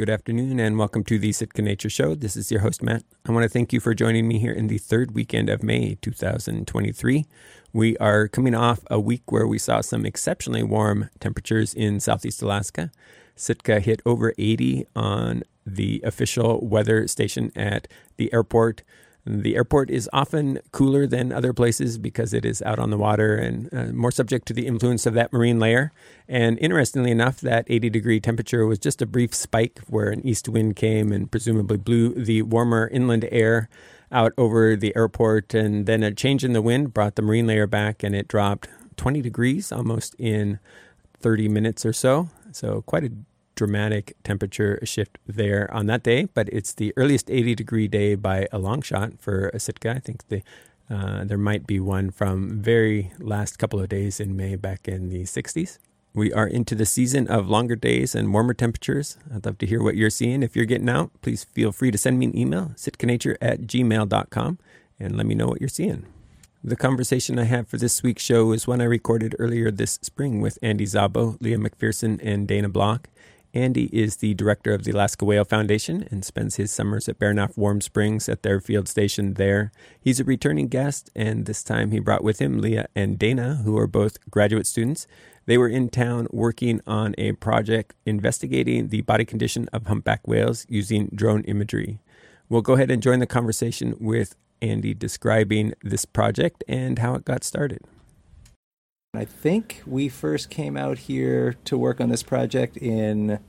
Good afternoon and welcome to the Sitka Nature Show. This is your host, Matt. I want to thank you for joining me here in the third weekend of May 2023. We are coming off a week where we saw some exceptionally warm temperatures in southeast Alaska. Sitka hit over 80 on the official weather station at the airport. The airport is often cooler than other places because it is out on the water and uh, more subject to the influence of that marine layer. And interestingly enough, that 80 degree temperature was just a brief spike where an east wind came and presumably blew the warmer inland air out over the airport. And then a change in the wind brought the marine layer back and it dropped 20 degrees almost in 30 minutes or so. So, quite a dramatic temperature shift there on that day, but it's the earliest 80 degree day by a long shot for Sitka. I think the uh, there might be one from very last couple of days in May back in the 60s. We are into the season of longer days and warmer temperatures. I'd love to hear what you're seeing. If you're getting out, please feel free to send me an email, sitkanature at gmail.com, and let me know what you're seeing. The conversation I have for this week's show is one I recorded earlier this spring with Andy Szabo, Liah McPherson, and Dana Bloch. Andy is the director of the Alaska Whale Foundation and spends his summers at Baranof Warm Springs at their field station there. He's a returning guest, and this time he brought with him Liah and Dana, who are both graduate students. They were in town working on a project investigating the body condition of humpback whales using drone imagery. We'll go ahead and join the conversation with Andy describing this project and how it got started. I think we first came out here to work on this project in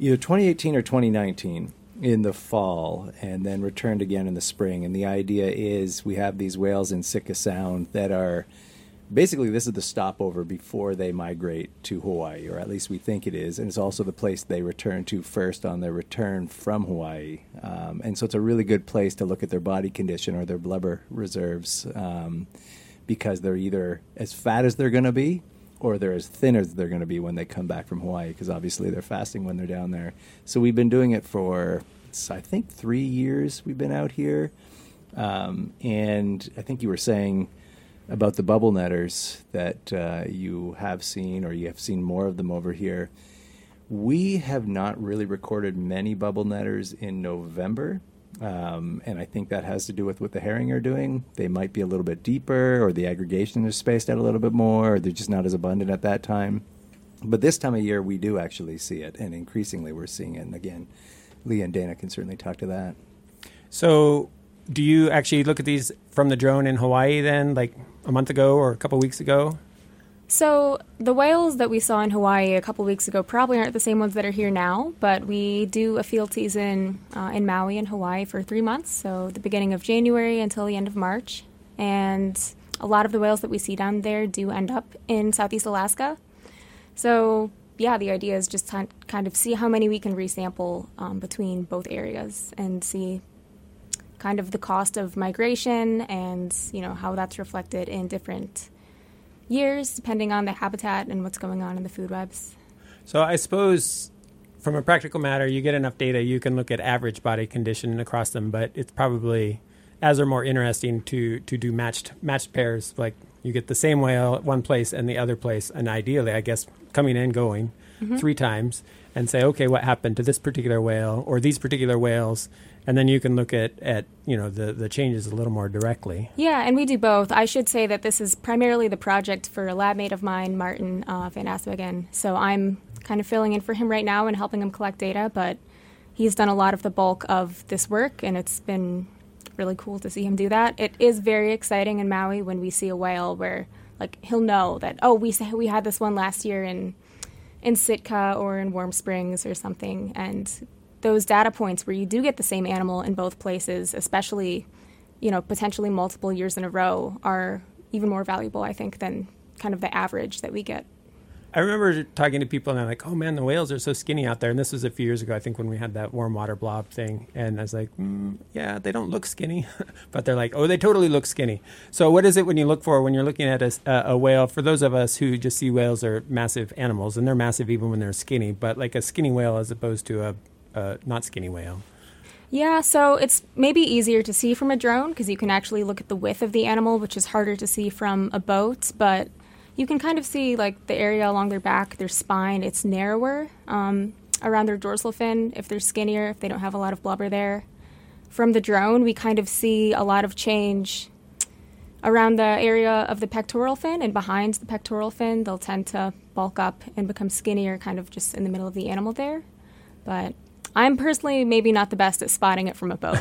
either 2018 or 2019 in the fall and then returned again in the spring. And the idea is we have these whales in Sitka Sound that are basically this is the stopover before they migrate to Hawaii, or at least we think it is. And it's also the place they return to first on their return from Hawaii. Um, and so it's a really good place to look at their body condition or their blubber reserves. Um, because they're either as fat as they're going to be or they're as thin as they're going to be when they come back from Hawaii because obviously they're fasting when they're down there. So we've been doing it for, I think, three years we've been out here. Um, and I think you were saying about the bubble netters that uh, you have seen or you have seen more of them over here. We have not really recorded many bubble netters in November um, and I think that has to do with what the herring are doing. They might be a little bit deeper, or the aggregation is spaced out a little bit more, or they're just not as abundant at that time. But this time of year, we do actually see it, and increasingly we're seeing it. And again, Lee and Dana can certainly talk to that. So, do you actually look at these from the drone in Hawaii then, like a month ago or a couple weeks ago? So the whales that we saw in Hawaii a couple weeks ago probably aren't the same ones that are here now, but we do a field season uh, in Maui and Hawaii for three months, so the beginning of January until the end of March, and a lot of the whales that we see down there do end up in Southeast Alaska. So yeah, the idea is just to kind of see how many we can resample um, between both areas and see kind of the cost of migration and you know how that's reflected in different years, depending on the habitat and what's going on in the food webs. So I suppose from a practical matter, you get enough data, you can look at average body condition across them, but it's probably as are more interesting to to do matched matched pairs. Like you get the same whale at one place and the other place, and ideally, I guess coming and going mm-hmm. three times, and say, okay, what happened to this particular whale or these particular whales, and then you can look at, at you know the, the changes a little more directly. Yeah, and we do both. I should say that this is primarily the project for a lab mate of mine, Martin uh, Van Aswegen. So I'm kind of filling in for him right now and helping him collect data, but he's done a lot of the bulk of this work, and it's been really cool to see him do that. It is very exciting in Maui when we see a whale where like he'll know that oh we we had this one last year in in Sitka or in Warm Springs or something, and those data points where you do get the same animal in both places, especially, you know, potentially multiple years in a row, are even more valuable, I think, than kind of the average that we get. I remember talking to people and they're like, "Oh man, the whales are so skinny out there." And this was a few years ago, I think, when we had that warm water blob thing. And I was like, mm, "Yeah, they don't look skinny," but they're like, "Oh, they totally look skinny." So, what is it when you look for when you're looking at a, a whale? For those of us who just see whales are massive animals, and they're massive even when they're skinny, but like a skinny whale as opposed to a uh, not skinny whale? Yeah, so it's maybe easier to see from a drone because you can actually look at the width of the animal, which is harder to see from a boat. But you can kind of see like the area along their back, their spine. It's narrower. Um, around their dorsal fin if they're skinnier, if they don't have a lot of blubber there. From the drone, we kind of see a lot of change around the area of the pectoral fin and behind the pectoral fin. They'll tend to bulk up and become skinnier, kind of just in the middle of the animal there. But I'm personally maybe not the best at spotting it from a boat,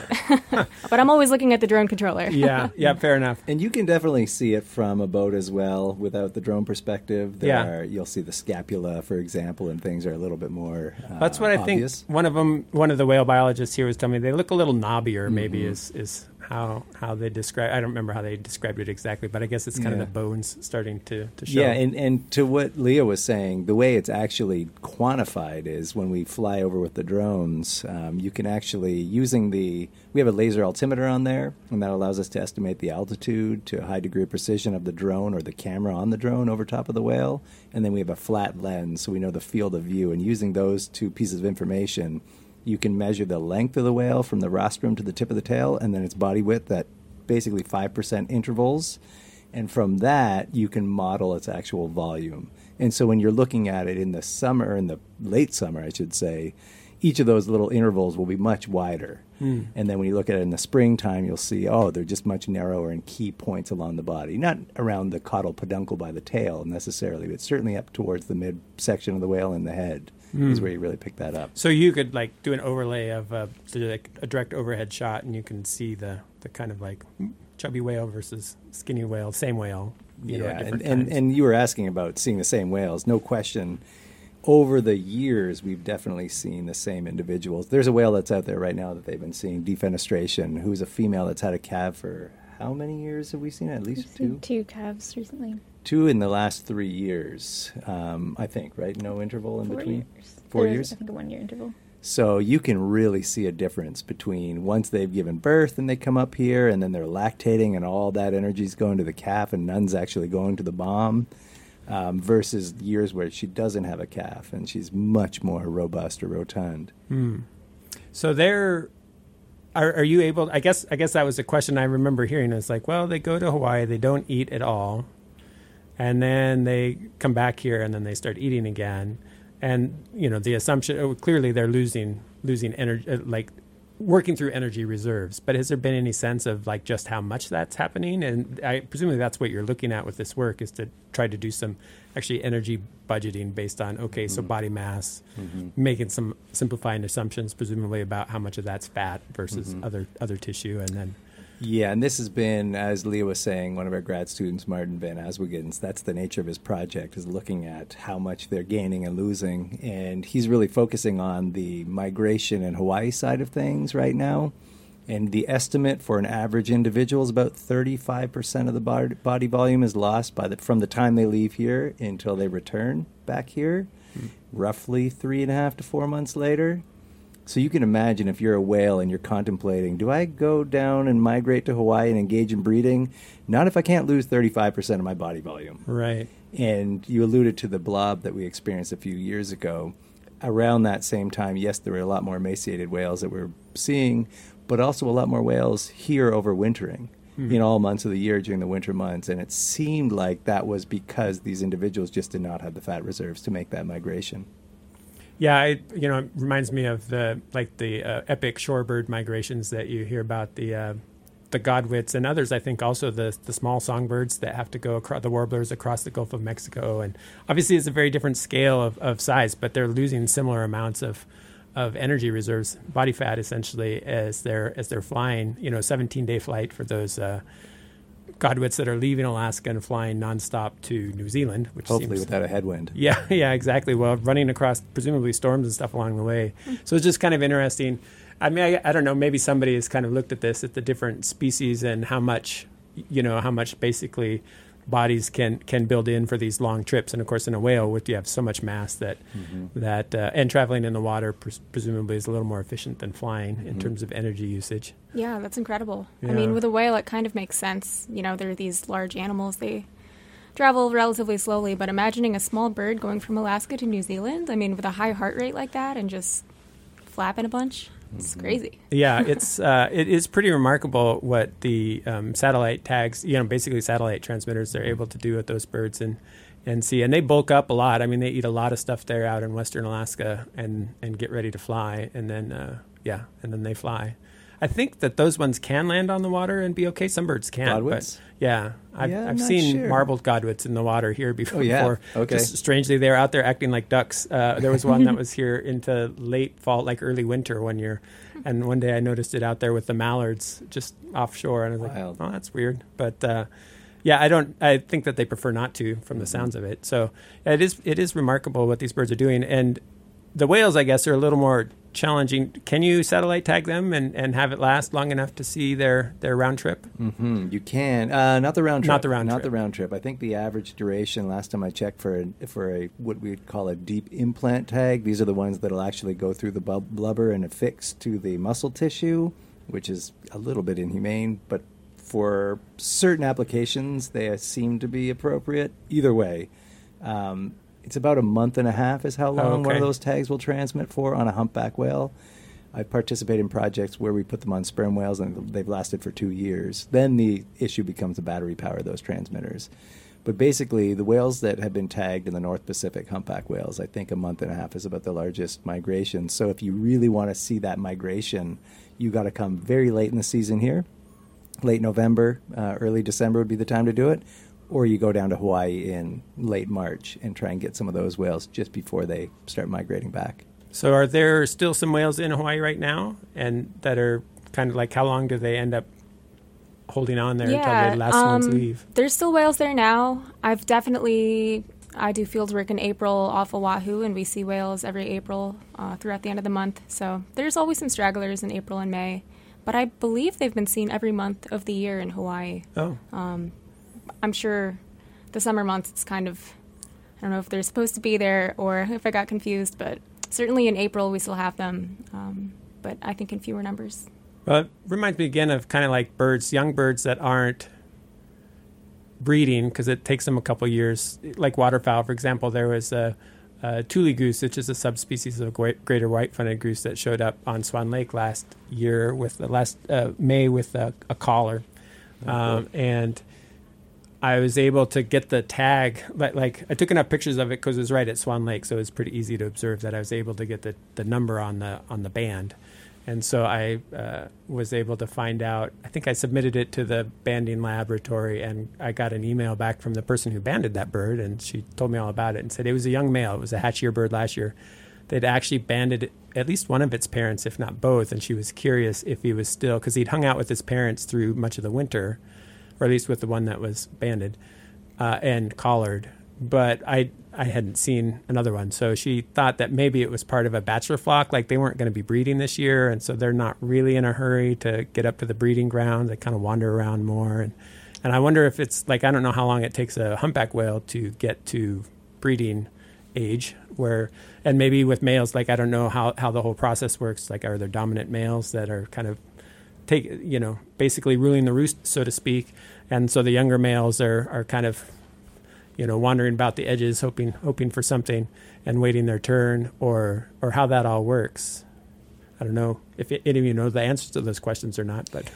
but I'm always looking at the drone controller. yeah, yeah, fair enough. And you can definitely see it from a boat as well without the drone perspective. There Yeah. are, you'll see the scapula, for example, and things are a little bit more. Uh, That's what I obvious. think. One of them, one of the whale biologists here was telling me they look a little knobbier. Maybe Mm-hmm. is is how how they describe. I don't remember how they described it exactly, but I guess it's kind Yeah. of the bones starting to to show. Yeah, and, and to what Liah was saying, the way it's actually quantified is when we fly over with the drones, um, you can actually, using the, we have a laser altimeter on there, and that allows us to estimate the altitude to a high degree of precision of the drone or the camera on the drone over top of the whale. And then we have a flat lens, so we know the field of view. And using those two pieces of information, you can measure the length of the whale from the rostrum to the tip of the tail, and then its body width at basically 5% intervals. And from that, you can model its actual volume. And so when you're looking at it in the summer, in the late summer, I should say, each of those little intervals will be much wider. Hmm. And then when you look at it in the springtime, you'll see, oh, they're just much narrower in key points along the body. Not around the caudal peduncle by the tail necessarily, but certainly up towards the midsection of the whale and the head is where you really pick that up. So you could like do an overlay of uh, like a direct overhead shot, and you can see the the kind of like chubby whale versus skinny whale, same whale. You know, yeah, and, and, and you were asking about seeing the same whales. No question. Over the years, we've definitely seen the same individuals. There's a whale that's out there right now that they've been seeing, defenestration, who's a female that's had a calf for how many years have we seen? At least two? Two calves recently. Two in the last three years, um, I think, right? No interval in Four between? years. Four There was, years? I think a one year interval. So you can really see a difference between once they've given birth and they come up here and then they're lactating and all that energy's going to the calf and none's actually going to the mom um, versus years where she doesn't have a calf and she's much more robust or rotund. So they're are, are you able? I guess I guess that was a question I remember hearing. It's like, well, they go to Hawaii, they don't eat at all, and then they come back here, and then they start eating again. And you know, the assumption oh, clearly they're losing losing energy, uh, like working through energy reserves. But has there been any sense of like just how much that's happening? And I presumably that's what you're looking at with this work is to try to do some actually energy budgeting based on okay, so mm-hmm. body mass, mm-hmm. making some simplifying assumptions, presumably about how much of that's fat versus mm-hmm. other other tissue, and then Yeah, and this has been, as Liah was saying, one of our grad students, Martin Van Aswegen's, that's the nature of his project, is looking at how much they're gaining and losing. And he's really focusing on the migration and Hawaii side of things right now. And the estimate for an average individual is about 35% of the body, body volume is lost by the, from the time they leave here until they return back here, hmm. roughly three and a half to four months later. So you can imagine if you're a whale and you're contemplating, do I go down and migrate to Hawaii and engage in breeding? Not if I can't lose 35% of my body volume. right. And you alluded to the blob that we experienced a few years ago. Around that same time, yes, there were a lot more emaciated whales that we're seeing, but also a lot more whales here overwintering hmm. in all months of the year during the winter months. And it seemed like that was because these individuals just did not have the fat reserves to make that migration. Yeah, it, you know, it reminds me of the like the uh, epic shorebird migrations that you hear about the uh, the godwits and others. I think also the the small songbirds that have to go across the warblers across the Gulf of Mexico, and obviously it's a very different scale of, of size, but they're losing similar amounts of of energy reserves, body fat essentially as they're as they're flying. You know, 17 day flight for those. Uh, Godwits that are leaving Alaska and flying nonstop to New Zealand, which Hopefully, seems without a headwind. yeah, yeah, exactly. Well, running across presumably storms and stuff along the way. So it's just kind of interesting. I mean, I, I don't know. Maybe somebody has kind of looked at this at the different species and how much, you know, how much basically bodies can can build in for these long trips. And of course, in a whale, with you have so much mass that that uh, and traveling in the water pres- presumably is a little more efficient than flying in terms of energy usage. Yeah, that's incredible. I mean, with a whale, it kind of makes sense. You know, they're these large animals. They travel relatively slowly, but imagining a small bird going from Alaska to New Zealand, I mean, with a high heart rate like that and just flapping a bunch, it's crazy. yeah, it's uh, it is pretty remarkable what the um, satellite tags, you know, basically satellite transmitters, they're able to do with those birds in and see. And they bulk up a lot. I mean, they eat a lot of stuff there out in western Alaska, and and get ready to fly, and then uh, yeah, and then they fly. I think that those ones can land on the water and be okay. Some birds can't. Godwits? But yeah, I've, Yeah, I've seen sure. marbled godwits in the water here before. Oh, yeah. Okay. Just strangely, they're out there acting like ducks. Uh, there was one that was here into late fall, like early winter one year. And one day I noticed it out there with the mallards just offshore. And I was Wild. like, oh, that's weird. But uh, yeah, I don't, I think that they prefer not to from the Mm-hmm. sounds of it. So it is, it is remarkable what these birds are doing. And the whales, I guess, are a little more challenging. Can you satellite tag them and, and have it last long enough to see their, their round trip? hmm You can uh, not the round trip. Not the round Not trip. the round trip. I think the average duration last time I checked for a, for a what we'd call a deep implant tag. These are the ones that'll actually go through the bub- blubber and affix to the muscle tissue, which is a little bit inhumane, but for certain applications they seem to be appropriate. Either way. Um, it's about a month and a half is how long one okay. of those tags will transmit for on a humpback whale. I participate in projects where we put them on sperm whales and they've lasted for two years. Then the issue becomes the battery power of those transmitters. But basically, the whales that have been tagged in the North Pacific, humpback whales, I think a month and a half is about the largest migration. So if you really want to see that migration, you got to come very late in the season here. Late November, uh, early December would be the time to do it. Or you go down to Hawaii in late March and try and get some of those whales just before they start migrating back. So are there still some whales in Hawaii right now and that are kind of like how long do they end up holding on there until the last ones um, leave? There's still whales there now. I've definitely I do field work in April off Oahu, and we see whales every April uh, throughout the end of the month. So there's always some stragglers in April and May, but I believe they've been seen every month of the year in Hawaii. Oh, I'm sure the summer months it's kind of I don't know if they're supposed to be there or if I got confused, but certainly in April we still have them, um, but I think in fewer numbers. well, it reminds me again of kind of like birds, young birds that aren't breeding because it takes them a couple years. Like waterfowl, for example, there was a, a tule goose, which is a subspecies of gre- greater white-fronted goose that showed up on Swan Lake last year with the last uh, May with a, a collar, um, and I was able to get the tag. Like, like I took enough pictures of it because it was right at Swan Lake, so it was pretty easy to observe that I was able to get the, the number on the on the band, and so I uh, was able to find out. I think I submitted it to the banding laboratory, and I got an email back from the person who banded that bird, and she told me all about it and said it was a young male. It was a hatchier bird last year. They'd actually banded at least one of its parents, if not both, and she was curious if he was still because he'd hung out with his parents through much of the winter or at least with the one that was banded uh, and collared. But I I hadn't seen another one, so she thought that maybe it was part of a bachelor flock, like they weren't going to be breeding this year, and so they're not really in a hurry to get up to the breeding ground. They kind of wander around more, and and I wonder if it's like I don't know how long it takes a humpback whale to get to breeding age where and maybe with males like i don't know how, how the whole process works like are there dominant males that are kind of take you know basically ruling the roost so to speak and so the younger males are are kind of you know wandering about the edges hoping hoping for something and waiting their turn or or how that all works i don't know if any of you know the answers to those questions or not but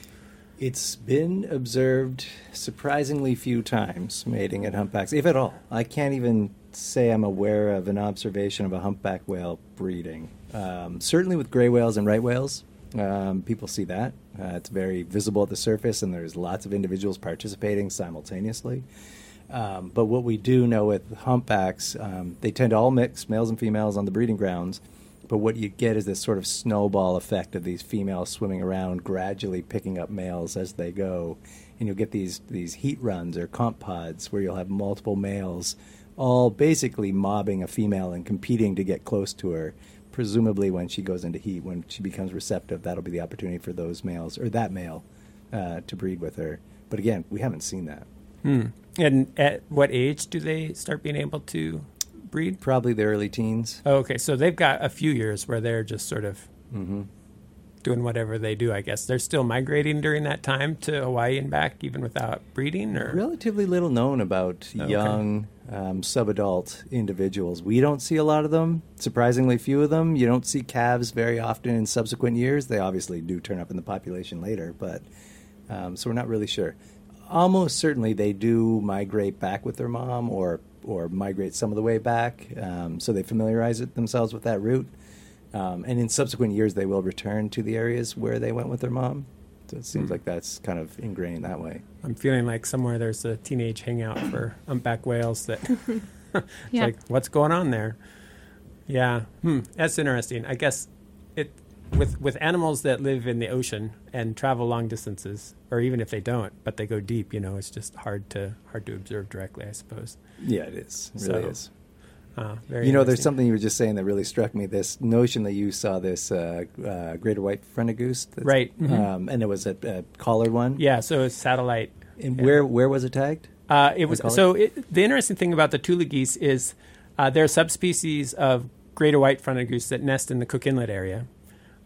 It's been observed surprisingly few times mating at humpbacks, if at all. I can't even say I'm aware of an observation of a humpback whale breeding. Um, certainly with gray whales and right whales, um, people see that. Uh, it's very visible at the surface, and there's lots of individuals participating simultaneously. Um, but what we do know with humpbacks, um, they tend to all mix, males and females, on the breeding grounds. But what you get is this sort of snowball effect of these females swimming around, gradually picking up males as they go, and you'll get these these heat runs or comp pods where you'll have multiple males, all basically mobbing a female and competing to get close to her. Presumably, when she goes into heat, when she becomes receptive, that'll be the opportunity for those males or that male uh, to breed with her. But again, we haven't seen that. hmm. and at what age do they start being able to breed Probably the early teens. oh, okay so they've got a few years where they're just sort of Mm-hmm. Doing whatever they do. I guess they're still migrating during that time to Hawaii and back, even without breeding. Or Relatively little known about Okay. young um, subadult individuals. We don't see a lot of them. Surprisingly few of them. You don't see calves very often in subsequent years. They obviously do turn up in the population later, but um, so we're not really sure. Almost certainly they do migrate back with their mom or or migrate some of the way back. Um, so they familiarize it themselves with that route. Um, and in subsequent years, they will return to the areas where they went with their mom. So it seems Mm. like that's kind of ingrained that way. I'm feeling like somewhere there's a teenage hangout for humpback whales that it's Yeah. like what's going on there? Yeah, hmm, that's interesting. I guess it with with animals that live in the ocean and travel long distances, or even if they don't, but they go deep. You know, it's just hard to hard to observe directly. I suppose. Yeah, it is. It really So, is. Uh, very You know, there's something you were just saying that really struck me. This notion that you saw this uh, uh, greater white fronted goose, that's- Right, mhm. Um, and it was a, a collared one. Yeah, so it's satellite. And yeah. where where was it tagged? Uh, it was so. It, the interesting thing about the Tule geese is uh, they're subspecies of greater white-fronted goose that nest in the Cook Inlet area.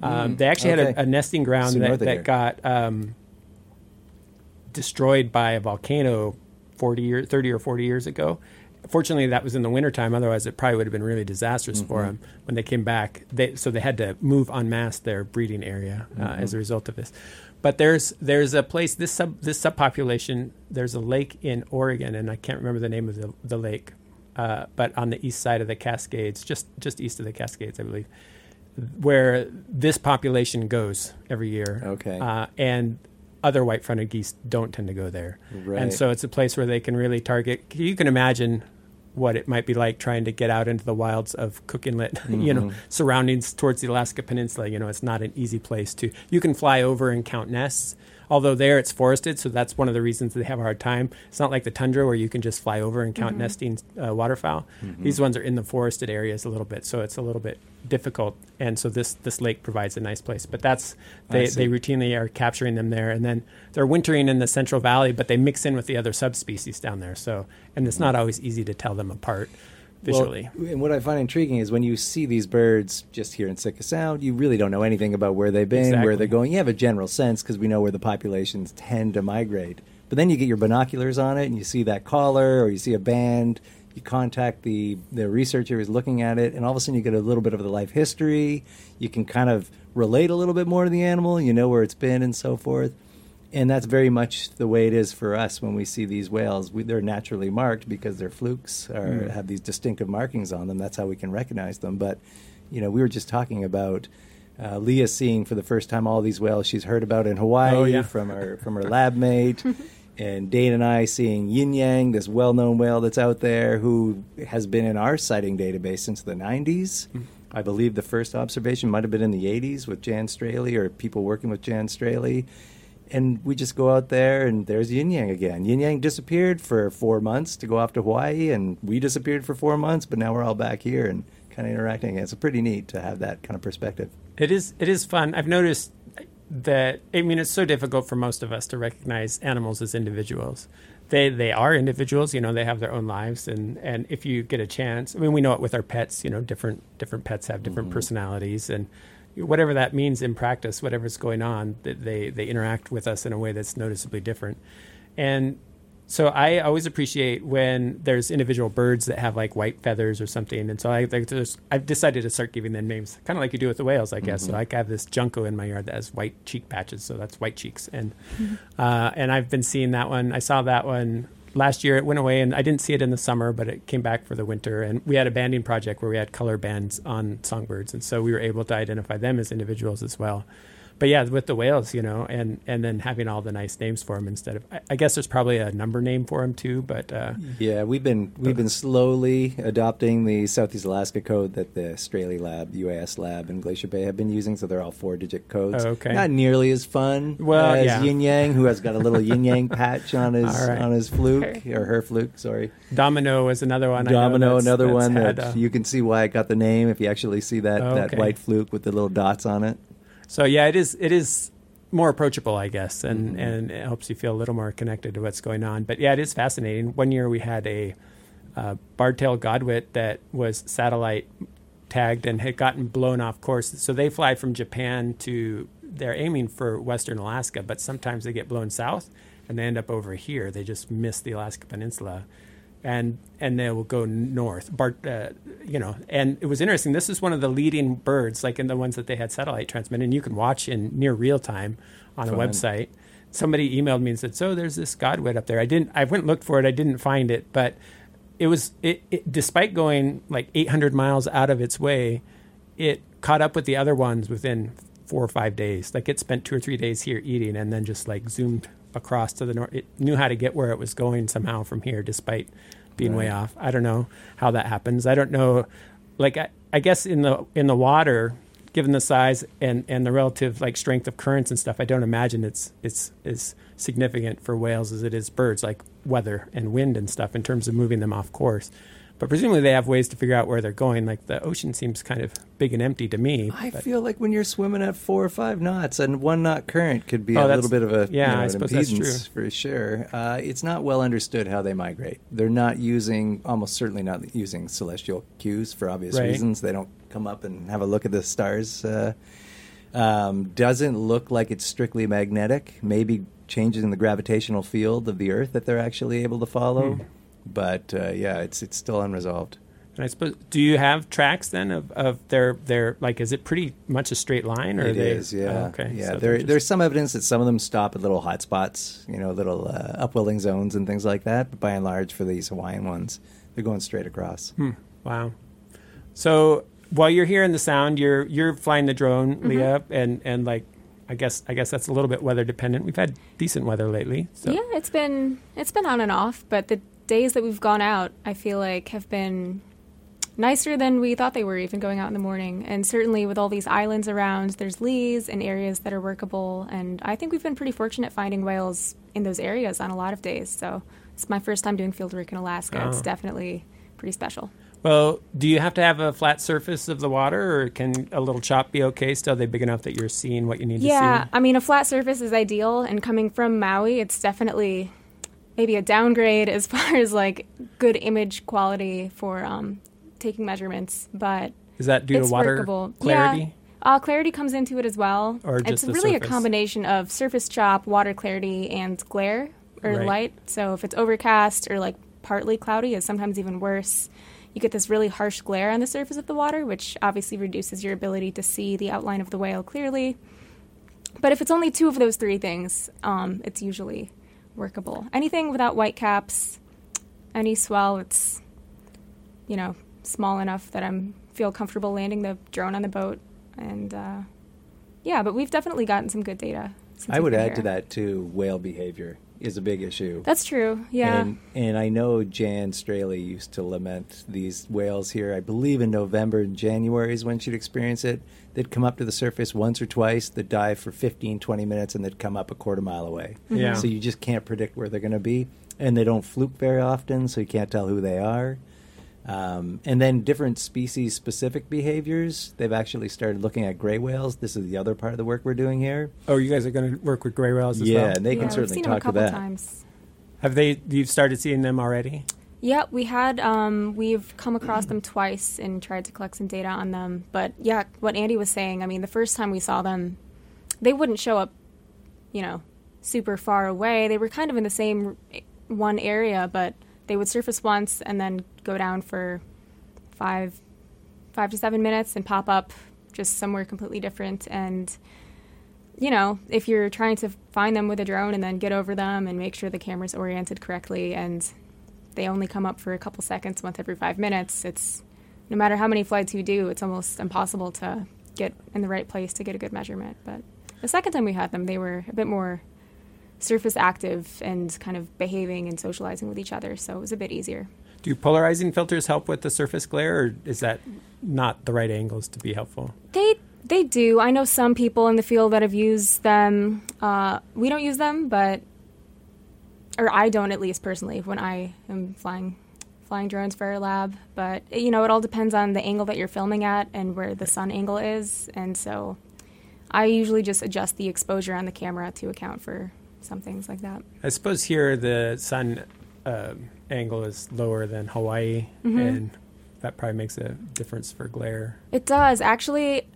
Um, Mm, they actually had a, a nesting ground So that, that got um, destroyed by a volcano 40 years, 30 or 40 years ago. Fortunately, that was in the wintertime. Otherwise, it probably would have been really disastrous for Mm-hmm. them when they came back. They, so they had to move en masse their breeding area uh, Mm-hmm. as a result of this. But there's there's a place this sub this subpopulation. There's a lake in Oregon, and I can't remember the name of the, the lake, uh, but on the east side of the Cascades, just just east of the Cascades, I believe, where this population goes every year. Okay. uh, and other white-fronted geese don't tend to go there, Right. and so it's a place where they can really target. You can imagine what it might be like trying to get out into the wilds of Cook Inlet, you know, Mm-hmm. surroundings towards the Alaska Peninsula. You know, it's not an easy place to. You can fly over and count nests, although there it's forested, so that's one of the reasons they have a hard time. It's not like the tundra where you can just fly over and count nesting uh, waterfowl. Mm-hmm. These ones are in the forested areas a little bit, so it's a little bit difficult. And so this this lake provides a nice place. But that's they they routinely are capturing them there, and then they're wintering in the Central Valley, but they mix in with the other subspecies down there. So and it's not always easy to tell them apart visually. Well, and what I find intriguing is when you see these birds just here in Sitka Sound, you really don't know anything about where they've been, Exactly. where they're going. You have a general sense because we know where the populations tend to migrate. But then you get your binoculars on it and you see that collar or you see a band. You contact the, the researcher who's looking at it, and all of a sudden you get a little bit of the life history. You can kind of relate a little bit more to the animal. You know where it's been and so forth. And that's very much the way it is for us when we see these whales. We, they're naturally marked because their flukes are, Mm. have these distinctive markings on them. That's how we can recognize them. But, you know, we were just talking about uh, Liah seeing for the first time all these whales she's heard about in Hawaii Oh, yeah. from her from her lab mate. And Dana and I seeing yin yang, this well known whale that's out there who has been in our sighting database since the 90s. Hmm. I believe the first observation might have been in the 80s with Jan Straley or people working with Jan Straley. And we just go out there and there's yin yang again. Yin yang disappeared for four months to go off to Hawaii, and we disappeared for four months, but now we're all back here and kind of interacting. It's pretty neat to have that kind of perspective. It is it is fun. I've noticed that I mean it's so difficult for most of us to recognize animals as individuals. They they are individuals, you know, they have their own lives and and if you get a chance, I mean we know it with our pets, you know, different different pets have different mm-hmm. personalities and whatever that means in practice, whatever's going on, that they they interact with us in a way that's noticeably different. And so I always appreciate when there's individual birds that have like white feathers or something, and so I I've decided to start giving them names, kind of like you do with the whales, I guess. So I have this junco in my yard that has white cheek patches, so that's white cheeks, and uh, and I've been seeing that one. I saw that one last year. It went away, and I didn't see it in the summer, but it came back for the winter. And we had a banding project where we had color bands on songbirds, and so we were able to identify them as individuals as well but yeah, with the whales, you know, and and then having all the nice names for them instead of, I, I guess there's probably a number name for them too, but uh, Yeah, we've been we've been slowly adopting the Southeast Alaska code that the Straley Lab, UAS Lab, and Glacier Bay have been using. So they're all four digit codes. Oh, okay. Not nearly as fun Well, as yeah. Yin Yang, who has got a little Yin Yang patch on his All right. on his fluke or her fluke. Sorry, Domino is another one. I know Domino, that's- another that's one had, that uh, you can see why it got the name if you actually see that Oh, that white fluke with the little dots on it. So yeah, it is it is more approachable, I guess, and Mm-hmm. and it helps you feel a little more connected to what's going on. But yeah, it is fascinating. One year we had a uh, bar-tailed godwit that was satellite tagged and had gotten blown off course. So they fly from Japan to they're aiming for western Alaska, but sometimes they get blown south and they end up over here. They just miss the Alaska Peninsula. And and they will go north, Bart, uh, you know. And it was interesting. This is one of the leading birds, like in the ones that they had satellite transmitted, and you can watch in near real time on a website. Somebody emailed me and said, "So there's this godwit up there." I didn't. I went and looked for it. I didn't find it, but it was it, it despite going like 800 miles out of its way, it caught up with the other ones within four or five days. Like it spent two or three days here eating, and then just like zoomed across to the north. It knew how to get where it was going somehow from here, despite being right. way off. I don't know how that happens. I don't know. Like I, I guess in the in the water, given the size and, and the relative like strength of currents and stuff, I don't imagine it's it's as significant for whales as it is birds, like weather and wind and stuff in terms of moving them off course. But presumably they have ways to figure out where they're going. Like the ocean seems kind of big and empty to me. I but. feel like when you're swimming at four or five knots and one knot current could be oh, a little bit of a yeah, you know, I suppose that's true. for sure. Uh, it's not well understood how they migrate. They're not using, almost certainly not using celestial cues for obvious right. reasons. They don't come up and have a look at the stars. Uh, um, doesn't look like it's strictly magnetic. Maybe changes in the gravitational field of the Earth that they're actually able to follow. Hmm. But uh, yeah, it's it's still unresolved. And I suppose, do you have tracks then of, of their their like? Is it pretty much a straight line, or it they, is? Yeah. Oh, okay. Yeah. So there, just... there's some evidence that some of them stop at little hot spots, you know, little uh, upwelling zones and things like that. But by and large, for these Hawaiian ones, they're going straight across. Hmm. Wow. So while you're hearing the sound, you're you're flying the drone, mm-hmm. Liah, and and like I guess I guess that's a little bit weather dependent. We've had decent weather lately. So. Yeah, it's been it's been on and off, but the days that we've gone out, I feel like have been nicer than we thought they were, even going out in the morning. And certainly with all these islands around, there's lees and areas that are workable. And I think we've been pretty fortunate finding whales in those areas on a lot of days. So it's my first time doing field work in Alaska. Oh. It's definitely pretty special. Well, do you have to have a flat surface of the water, or can a little chop be okay? Still, they big enough that you're seeing what you need yeah, to see. Yeah, I mean, a flat surface is ideal. And coming from Maui, it's definitely maybe a downgrade as far as like good image quality for um, taking measurements, but is that due to water workable. clarity? Yeah. Uh, clarity comes into it as well. Or it's really surface. a combination of surface chop, water clarity, and glare or right. light. So if it's overcast or like partly cloudy, is sometimes even worse. You get this really harsh glare on the surface of the water, which obviously reduces your ability to see the outline of the whale clearly. But if it's only two of those three things, um, it's usually workable. Anything without white caps, any swell, it's you know small enough that I'm feel comfortable landing the drone on the boat, and uh, yeah. But we've definitely gotten some good data. I would add here. to that too. Whale behavior is a big issue. That's true. Yeah. And, and I know Jan Straley used to lament these whales here. I believe in November and January is when she'd experience it. They'd come up to the surface once or twice, they'd dive for 15, 20 minutes, and they'd come up a quarter mile away. Mm-hmm. Yeah. So you just can't predict where they're going to be. And they don't fluke very often, so you can't tell who they are. Um, and then different species specific behaviors. They've actually started looking at gray whales. This is the other part of the work we're doing here. Oh, you guys are going to work with gray whales as yeah, well? Yeah, and they yeah, can certainly talk to that. Times. Have they? You've started seeing them already? Yeah, we had. Um, we've come across them twice and tried to collect some data on them. But yeah, what Andy was saying. I mean, the first time we saw them, they wouldn't show up, you know, super far away. They were kind of in the same one area, but they would surface once and then go down for five five to seven minutes and pop up just somewhere completely different. And you know if you're trying to find them with a drone and then get over them and make sure the camera's oriented correctly and they only come up for a couple seconds once every five minutes it's no matter how many flights you do it's almost impossible to get in the right place to get a good measurement. But the second time we had them they were a bit more surface active and kind of behaving and socializing with each other so it was a bit easier do polarizing filters help with the surface glare, or is that not the right angles to be helpful? They they do. I know some people in the field that have used them. Uh, we don't use them, but or I don't at least personally when I am flying flying drones for our lab. But you know, it all depends on the angle that you're filming at and where the sun angle is, and so I usually just adjust the exposure on the camera to account for some things like that. I suppose here the sun. Uh, angle is lower than Hawaii, mm-hmm. and that probably makes a difference for glare. It does. Actually,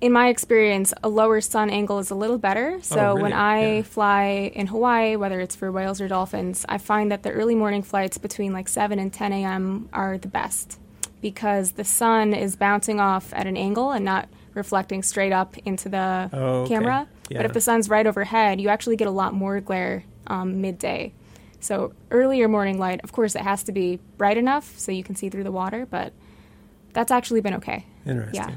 in my experience, a lower sun angle is a little better. So oh, really? when I yeah. fly in Hawaii, whether it's for whales or dolphins, I find that the early morning flights between like 7 and 10 a.m. are the best because the sun is bouncing off at an angle and not reflecting straight up into the oh, okay. camera. Yeah. But if the sun's right overhead, you actually get a lot more glare um, midday. So earlier morning light, of course, it has to be bright enough so you can see through the water, but that's actually been okay. Interesting. Yeah.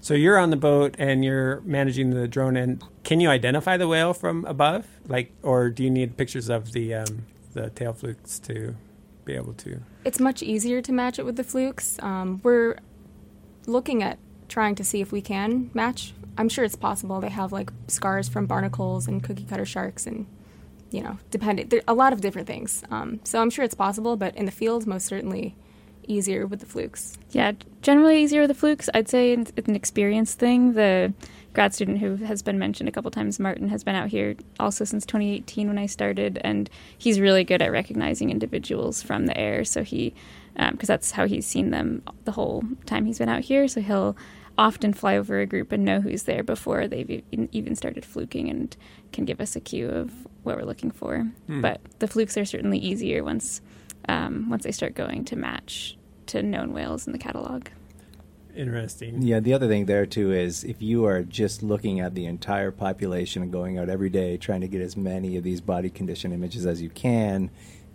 So you're on the boat and you're managing the drone, and can you identify the whale from above, like, or do you need pictures of the um, the tail flukes to be able to? It's much easier to match it with the flukes. Um, we're looking at trying to see if we can match. I'm sure it's possible. They have like scars from barnacles and cookie cutter sharks, and you know, depending there a lot of different things. Um, so I'm sure it's possible, but in the field, most certainly easier with the flukes. Yeah, generally easier with the flukes. I'd say it's an experience thing. The grad student who has been mentioned a couple times, Martin, has been out here also since 2018 when I started, and he's really good at recognizing individuals from the air. So he, because um, that's how he's seen them the whole time he's been out here. So he'll often fly over a group and know who's there before they've even started fluking and can give us a cue of what we're looking for. Hmm. But the flukes are certainly easier once um, once they start going to match to known whales in the catalog. Interesting. Yeah, the other thing there too is if you are just looking at the entire population and going out every day trying to get as many of these body condition images as you can,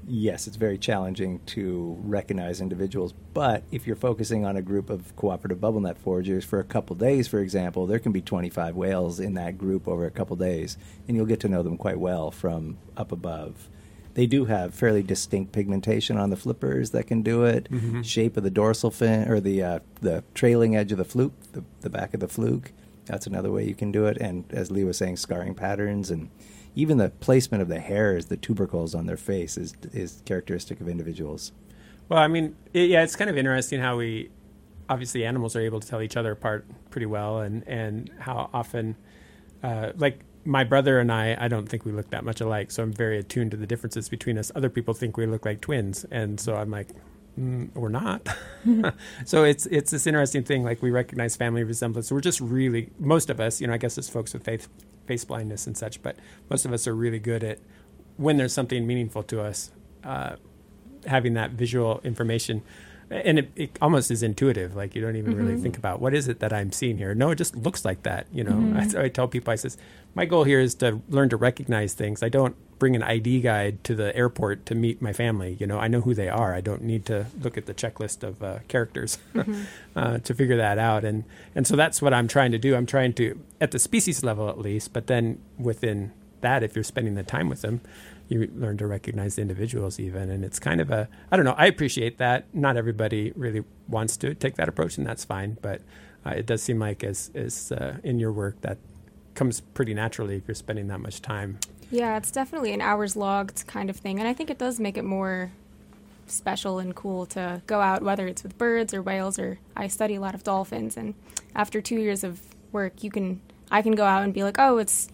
yes, it's very challenging to recognize individuals. But if you're focusing on a group of cooperative bubble net foragers for a couple days, for example, there can be 25 whales in that group over a couple days, and you'll get to know them quite well from up above. They do have fairly distinct pigmentation on the flippers that can do it. Mm-hmm. Shape of the dorsal fin or the uh, the trailing edge of the fluke, the, the back of the fluke. That's another way you can do it. And as Lee was saying, scarring patterns and even the placement of the hairs, the tubercles on their face, is is characteristic of individuals. Well, I mean, it, yeah, it's kind of interesting how we obviously animals are able to tell each other apart pretty well, and and how often, uh, like my brother and I, I don't think we look that much alike, so I'm very attuned to the differences between us. Other people think we look like twins, and so I'm like, mm, we're not. so it's it's this interesting thing. Like we recognize family resemblance. we're just really most of us, you know, I guess as folks with faith, face blindness and such, but most of us are really good at when there's something meaningful to us, uh, having that visual information and it, it, almost is intuitive. Like you don't even mm-hmm. really think about what is it that I'm seeing here. No, it just looks like that. You know, mm-hmm. I, I, tell people, I says, my goal here is to learn to recognize things. I don't bring an ID guide to the airport to meet my family. You know, I know who they are. I don't need to look at the checklist of uh, characters mm-hmm. uh, to figure that out. And and so that's what I'm trying to do. I'm trying to at the species level at least, but then within that, if you're spending the time with them, you learn to recognize the individuals even and it's kind of a i don't know i appreciate that not everybody really wants to take that approach and that's fine but uh, it does seem like as, as uh, in your work that comes pretty naturally if you're spending that much time. Yeah it's definitely an hours logged kind of thing and i think it does make it more special and cool to go out whether it's with birds or whales or i study a lot of dolphins and after two years of work you can i can go out and be like oh it's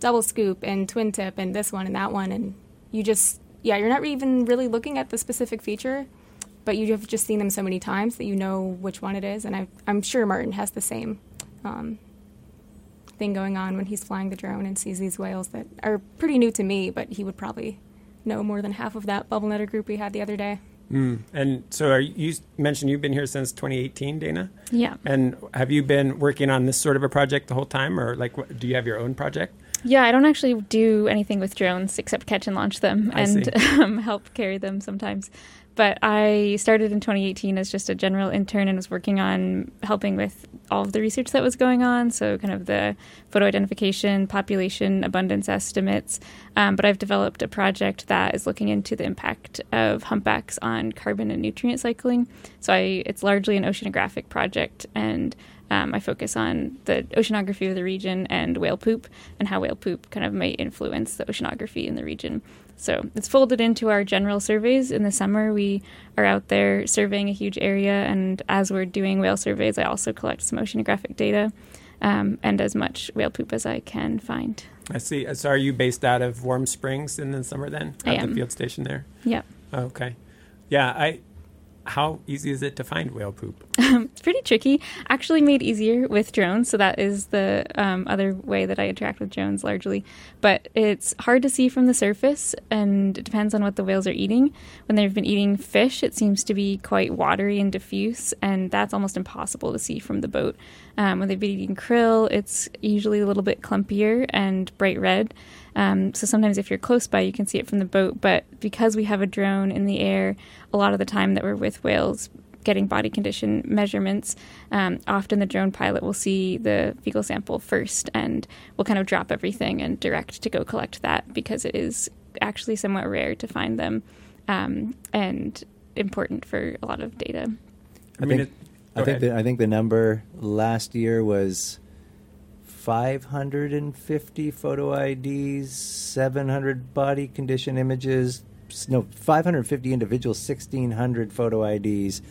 double scoop and twin tip and this one and that one and you just yeah you're not even really looking at the specific feature but you have just seen them so many times that you know which one it is and I, i'm sure martin has the same um, thing going on when he's flying the drone and sees these whales that are pretty new to me but he would probably know more than half of that bubble netter group we had the other day Mm. And so, you mentioned you've been here since 2018, Dana. Yeah. And have you been working on this sort of a project the whole time, or like, what, do you have your own project? Yeah, I don't actually do anything with drones except catch and launch them I and um, help carry them sometimes. But I started in 2018 as just a general intern and was working on helping with all of the research that was going on. So, kind of the photo identification, population abundance estimates. Um, but I've developed a project that is looking into the impact of humpbacks on carbon and nutrient cycling. So, I, it's largely an oceanographic project. And um, I focus on the oceanography of the region and whale poop and how whale poop kind of might influence the oceanography in the region. So it's folded into our general surveys. In the summer, we are out there surveying a huge area, and as we're doing whale surveys, I also collect some oceanographic data um, and as much whale poop as I can find. I see. So are you based out of Warm Springs in the summer then? At I am. the field station there? Yep. Okay. Yeah. I. How easy is it to find whale poop? it's pretty tricky. Actually, made easier with drones. So that is the um, other way that I interact with drones largely. But it's hard to see from the surface, and it depends on what the whales are eating. When they've been eating fish, it seems to be quite watery and diffuse, and that's almost impossible to see from the boat. Um, when they've been eating krill, it's usually a little bit clumpier and bright red. Um, so sometimes if you're close by, you can see it from the boat. But because we have a drone in the air, a lot of the time that we're with whales, getting body condition measurements, um, often the drone pilot will see the fecal sample first and will kind of drop everything and direct to go collect that because it is actually somewhat rare to find them um, and important for a lot of data. I, I mean, think, it, I think the, I think the number last year was 550 photo IDs, 700 body condition images, no, 550 individuals, 1,600 photo IDs,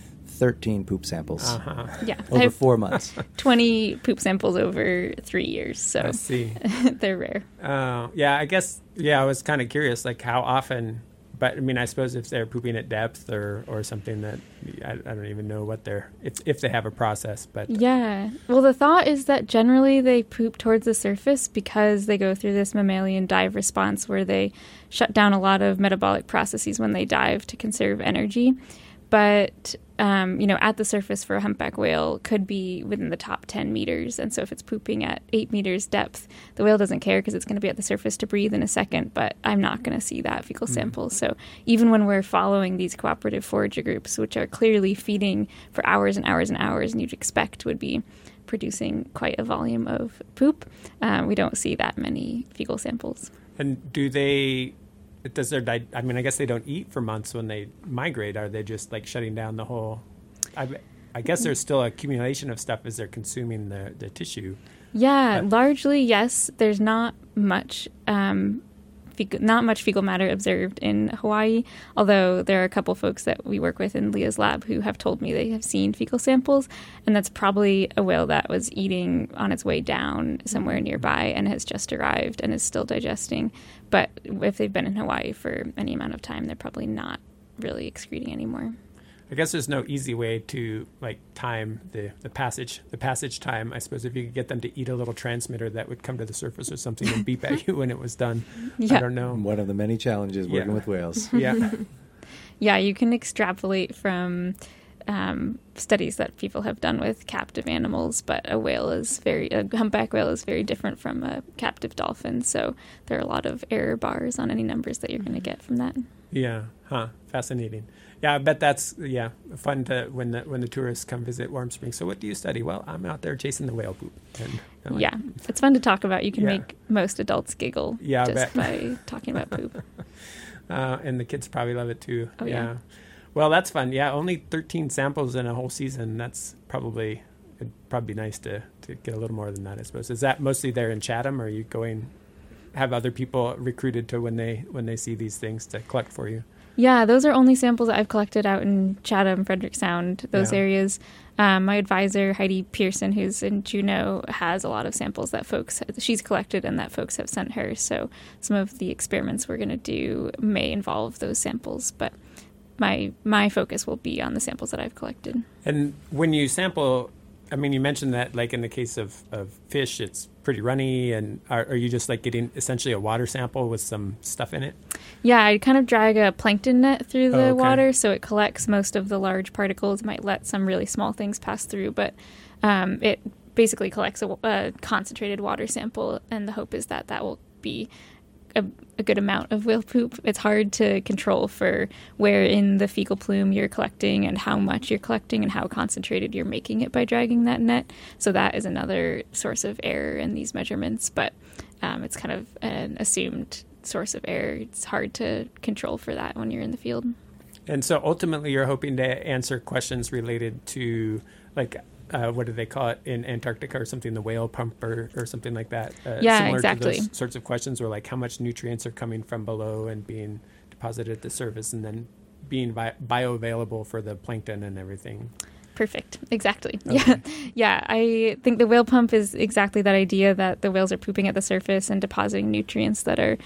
13 poop samples. Uh-huh. Yeah. Over four months. 20 poop samples over three years. So I see. they're rare. Uh, yeah, I guess, yeah, I was kind of curious, like how often, but I mean, I suppose if they're pooping at depth or, or something that I, I don't even know what they're, if, if they have a process, but. Yeah. Well, the thought is that generally they poop towards the surface because they go through this mammalian dive response where they shut down a lot of metabolic processes when they dive to conserve energy. But um, you know, at the surface for a humpback whale could be within the top 10 meters. And so if it's pooping at eight meters depth, the whale doesn't care because it's going to be at the surface to breathe in a second, but I'm not going to see that fecal mm. sample. So even when we're following these cooperative forager groups, which are clearly feeding for hours and hours and hours, and you'd expect would be producing quite a volume of poop, um, we don't see that many fecal samples. And do they does their di- I mean, I guess they don't eat for months when they migrate. Are they just like shutting down the whole? I, I guess there's still accumulation of stuff as they're consuming the the tissue. Yeah, but, largely yes. There's not much um, not much fecal matter observed in Hawaii, although there are a couple folks that we work with in Liah's lab who have told me they have seen fecal samples, and that's probably a whale that was eating on its way down somewhere mm-hmm. nearby and has just arrived and is still digesting. But if they've been in Hawaii for any amount of time, they're probably not really excreting anymore. I guess there's no easy way to like time the, the passage the passage time. I suppose if you could get them to eat a little transmitter that would come to the surface or something and beep at you when it was done. Yeah. I don't know. One of the many challenges working yeah. with whales. Yeah. yeah, you can extrapolate from um, studies that people have done with captive animals, but a whale is very a humpback whale is very different from a captive dolphin. So there are a lot of error bars on any numbers that you're going to get from that. Yeah, huh? Fascinating. Yeah, I bet that's yeah fun to when the when the tourists come visit Warm Springs. So what do you study? Well, I'm out there chasing the whale poop. And, like, yeah, it's fun to talk about. You can yeah. make most adults giggle yeah, just by talking about poop. Uh, and the kids probably love it too. Oh, yeah. yeah. Well, that's fun. Yeah, only 13 samples in a whole season. That's probably it'd probably be nice to to get a little more than that. I suppose. Is that mostly there in Chatham, or are you going? Have other people recruited to when they when they see these things to collect for you? Yeah, those are only samples that I've collected out in Chatham, Frederick Sound, those yeah. areas. Um, my advisor, Heidi Pearson, who's in Juneau, has a lot of samples that folks she's collected and that folks have sent her. So some of the experiments we're going to do may involve those samples, but my my focus will be on the samples that I've collected. And when you sample I mean, you mentioned that, like in the case of, of fish, it's pretty runny, and are, are, you just like getting essentially a water sample with some stuff in it? Yeah, I kind of drag a plankton net through the oh, okay. water, so it collects most of the large particles. Might let some really small things pass through, but um, it basically collects a, a concentrated water sample, and the hope is that that will be a, a, good amount of whale poop. It's hard to control for where in the fecal plume you're collecting and how much you're collecting and how concentrated you're making it by dragging that net. So that is another source of error in these measurements, but um, it's kind of an assumed source of error. It's hard to control for that when you're in the field. And so ultimately, you're hoping to answer questions related to like uh, what do they call it in Antarctica or something, the whale pump or, or something like that. Uh, yeah, exactly. Those sorts of questions, or like how much nutrients are coming from below and being deposited at the surface, and then being bi- bioavailable for the plankton and everything. Perfect. Exactly. Okay. Yeah. Yeah. I think the whale pump is exactly that idea that the whales are pooping at the surface and depositing nutrients that are,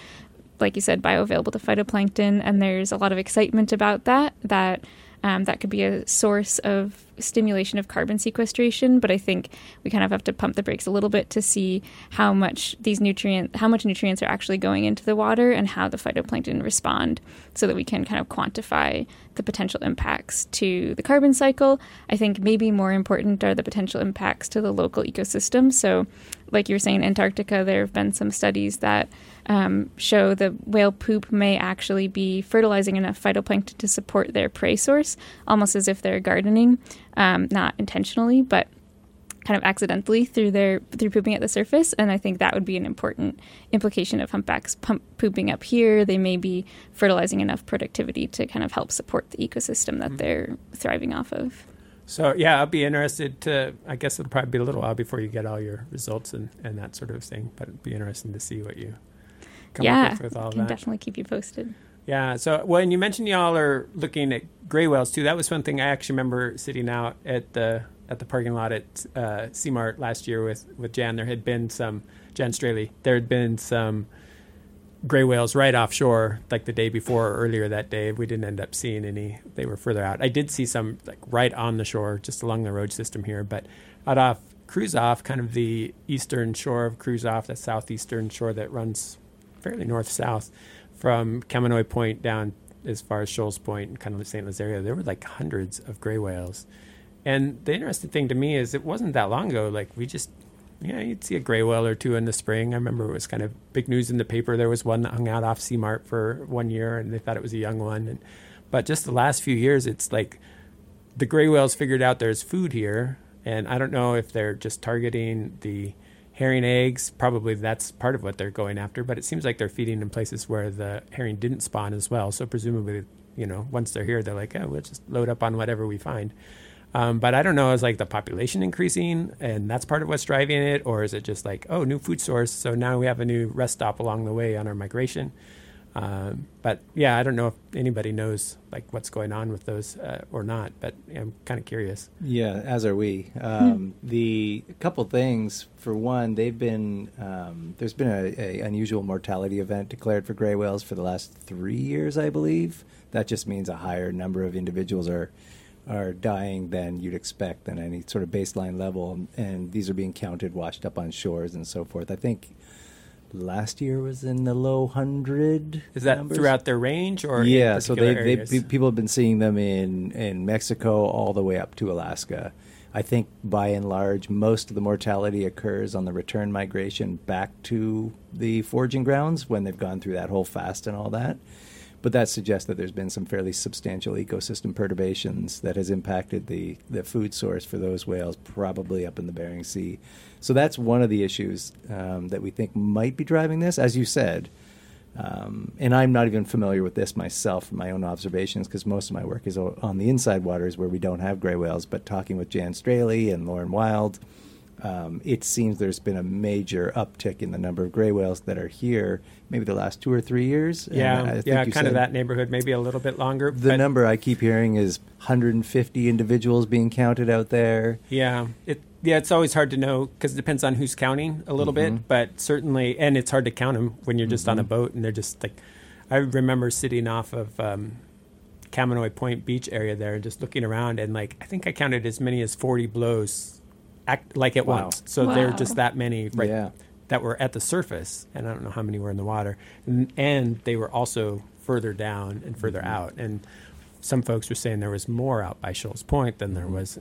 like you said, bioavailable to phytoplankton. And there's a lot of excitement about that, that um, that could be a source of stimulation of carbon sequestration, but I think we kind of have to pump the brakes a little bit to see how much these nutrients, how much nutrients are actually going into the water and how the phytoplankton respond so that we can kind of quantify the potential impacts to the carbon cycle. I think maybe more important are the potential impacts to the local ecosystem. So, like you were saying, Antarctica, there have been some studies that um, show the whale poop may actually be fertilizing enough phytoplankton to support their prey source, almost as if they're gardening, um, not intentionally, but kind of accidentally through their through pooping at the surface. And i think that would be an important implication of humpbacks pump, pooping up here. They may be fertilizing enough productivity to kind of help support the ecosystem that mm-hmm. they're thriving off of. So yeah i'll be interested to i guess it'll probably be a little while before you get all your results and, and that sort of thing but it'd be interesting to see what you come yeah, up with, all can that definitely keep you posted yeah. So when you mentioned y'all are looking at gray whales too, that was one thing I actually remember sitting out at the at the parking lot at uh, Seamart last year with, with Jan. There had been some, Jan Straley, there had been some gray whales right offshore, like the day before or earlier that day. We didn't end up seeing any. They were further out. I did see some like right on the shore, just along the road system here, but out off Kruzof, kind of the eastern shore of Kruzof, the southeastern shore that runs fairly north south from Kamenoi Point down as far as Shoals Point and kind of the St. Lazaria, there were like hundreds of gray whales and the interesting thing to me is it wasn't that long ago. Like we just, yeah, you'd see a gray whale or two in the spring. I remember it was kind of big news in the paper. There was one that hung out off Seamart for one year, and they thought it was a young one. And, but just the last few years, it's like the gray whales figured out there's food here, and I don't know if they're just targeting the herring eggs. Probably that's part of what they're going after. But it seems like they're feeding in places where the herring didn't spawn as well. So presumably, you know, once they're here, they're like, oh, we'll just load up on whatever we find. Um, but I don't know, is like the population increasing and that's part of what's driving it? Or is it just like, oh, new food source. So now we have a new rest stop along the way on our migration. Um, but yeah, I don't know if anybody knows like what's going on with those uh, or not, but I'm kind of curious. Yeah, as are we. Um, hmm. The couple things for one, they've been um, there's been a, a, unusual mortality event declared for gray whales for the last three years, I believe. That just means a higher number of individuals are are dying than you'd expect than any sort of baseline level, and these are being counted, washed up on shores, and so forth. I think last year was in the low hundred. Is that numbers? throughout their range, or yeah? so they, they people have been seeing them in in Mexico all the way up to Alaska. I think by and large, most of the mortality occurs on the return migration back to the foraging grounds when they've gone through that whole fast and all that. But that suggests that there's been some fairly substantial ecosystem perturbations that has impacted the, the food source for those whales, probably up in the Bering Sea. So that's one of the issues um, that we think might be driving this. As you said, um, and I'm not even familiar with this myself from my own observations because most of my work is on the inside waters where we don't have gray whales. But talking with Jan Straley and Lauren Wild, um, it seems there's been a major uptick in the number of gray whales that are here, maybe the last two or three years. Yeah, yeah, kind of that neighborhood, maybe a little bit longer. The number I keep hearing is 150 individuals being counted out there. Yeah, it yeah, it's always hard to know because it depends on who's counting a little mm-hmm. bit, but certainly, and it's hard to count them when you're just mm-hmm. on a mm-hmm. boat and they're just like. I remember sitting off of um, Point Beach area there and just looking around, and like I think I counted as many as 40 blows act like at wow. once. So wow. there are just that many right yeah. that were at the surface, and I don't know how many were in the water, and, and they were also further down and further mm-hmm. out. And some folks were saying there was more out by Shoals Point than there mm-hmm. was.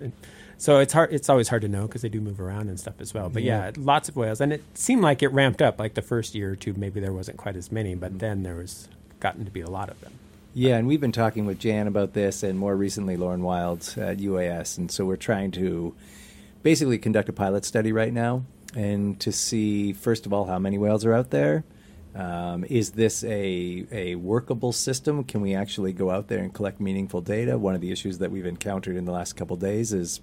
so it's hard. It's always hard to know because they do move around and stuff as well. But yeah. yeah. lots of whales, and it seemed like it ramped up. Like the first year or two, maybe there wasn't quite as many, but mm-hmm. then there was gotten to be a lot of them. Yeah, and we've been talking with Jan about this, and more recently Lauren Wilds at UAS, and so we're trying to basically conduct a pilot study right now and to see, first of all, how many whales are out there. Um, is this a, a workable system? Can we actually go out there and collect meaningful data? One of the issues that we've encountered in the last couple days is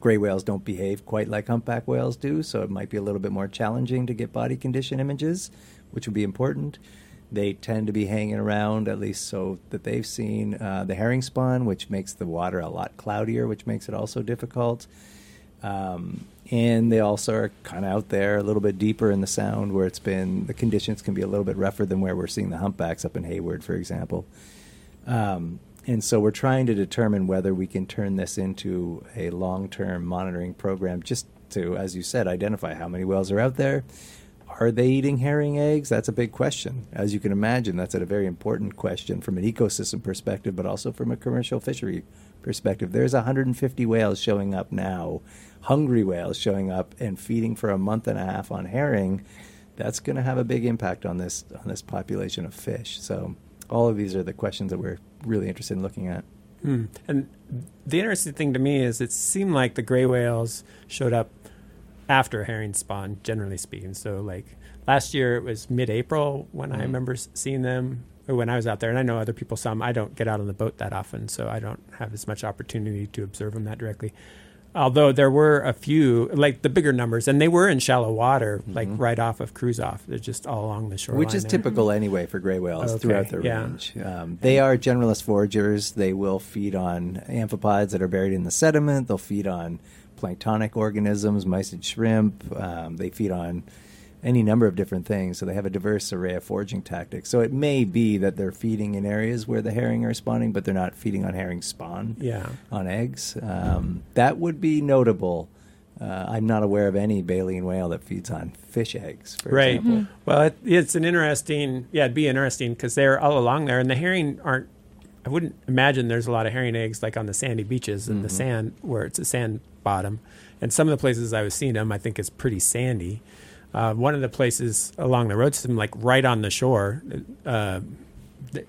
gray whales don't behave quite like humpback whales do, so it might be a little bit more challenging to get body condition images, which would be important. They tend to be hanging around, at least so that they've seen uh, the herring spawn, which makes the water a lot cloudier, which makes it also difficult. Um, and they also are kind of out there a little bit deeper in the sound where it's been the conditions can be a little bit rougher than where we're seeing the humpbacks up in Hayward, for example. Um, and so we're trying to determine whether we can turn this into a long term monitoring program just to, as you said, identify how many whales are out there. Are they eating herring eggs? That's a big question. As you can imagine, that's a very important question from an ecosystem perspective, but also from a commercial fishery perspective. There's 150 whales showing up now, hungry whales showing up and feeding for a month and a half on herring. That's going to have a big impact on this on this population of fish. So all of these are the questions that we're really interested in looking at. Hmm. And the interesting thing to me is it seemed like the gray whales showed up after herring spawn, generally speaking. So, like last year, it was mid April when mm-hmm. I remember seeing them, when I was out there. And I know other people saw them. I don't get out on the boat that often, so I don't have as much opportunity to observe them that directly although there were a few like the bigger numbers and they were in shallow water mm-hmm. like right off of Kruzof they're just all along the shore which is there. typical anyway for gray whales okay. throughout the yeah. range um, they are generalist foragers they will feed on amphipods that are buried in the sediment they'll feed on planktonic organisms mysid shrimp um, they feed on any number of different things. So they have a diverse array of foraging tactics. So it may be that they're feeding in areas where the herring are spawning, but they're not feeding on herring spawn yeah. on eggs. Um, that would be notable. Uh, I'm not aware of any baleen whale that feeds on fish eggs, for right. example. Mm-hmm. Well, it, it's an interesting, yeah, it'd be interesting because they're all along there, and the herring aren't. I wouldn't imagine there's a lot of herring eggs like on the sandy beaches and mm-hmm. the sand where it's a sand bottom. And some of the places I was seeing them, I think is pretty sandy. Uh, one of the places along the road system, like right on the shore, uh,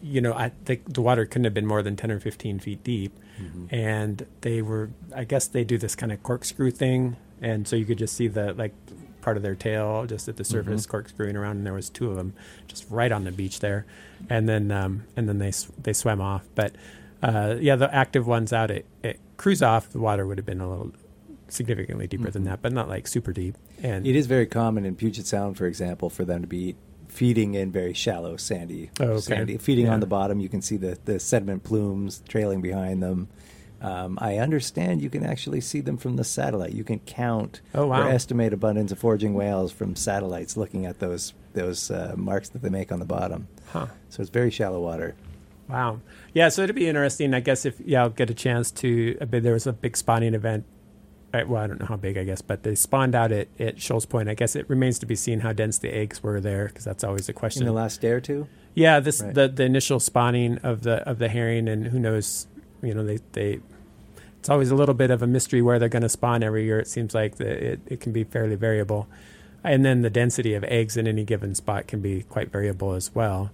you know, I think the water couldn't have been more than 10 or 15 feet deep. Mm-hmm. And they were, I guess they do this kind of corkscrew thing. And so you could just see the, like, part of their tail just at the surface mm-hmm. corkscrewing around. And there was two of them just right on the beach there. And then, um, and then they, they swam off. But, uh, yeah, the active ones out at, at off. the water would have been a little significantly deeper mm-hmm. than that, but not like super deep. And it is very common in Puget Sound, for example, for them to be feeding in very shallow, sandy, oh, okay. sandy feeding yeah. on the bottom. You can see the the sediment plumes trailing behind them. Um, I understand you can actually see them from the satellite. You can count oh, wow. or estimate abundance of foraging whales from satellites, looking at those those uh, marks that they make on the bottom. Huh. So it's very shallow water. Wow. Yeah. So it'd be interesting. I guess if yeah, I'll get a chance to. There was a big spawning event well, I don't know how big, I guess, but they spawned out at, at Shoals Point. I guess it remains to be seen how dense the eggs were there, because that's always a question. In the last day or two. Yeah, this right. the the initial spawning of the of the herring, and who knows, you know, they they. It's always a little bit of a mystery where they're going to spawn every year. It seems like the, it it can be fairly variable, and then the density of eggs in any given spot can be quite variable as well.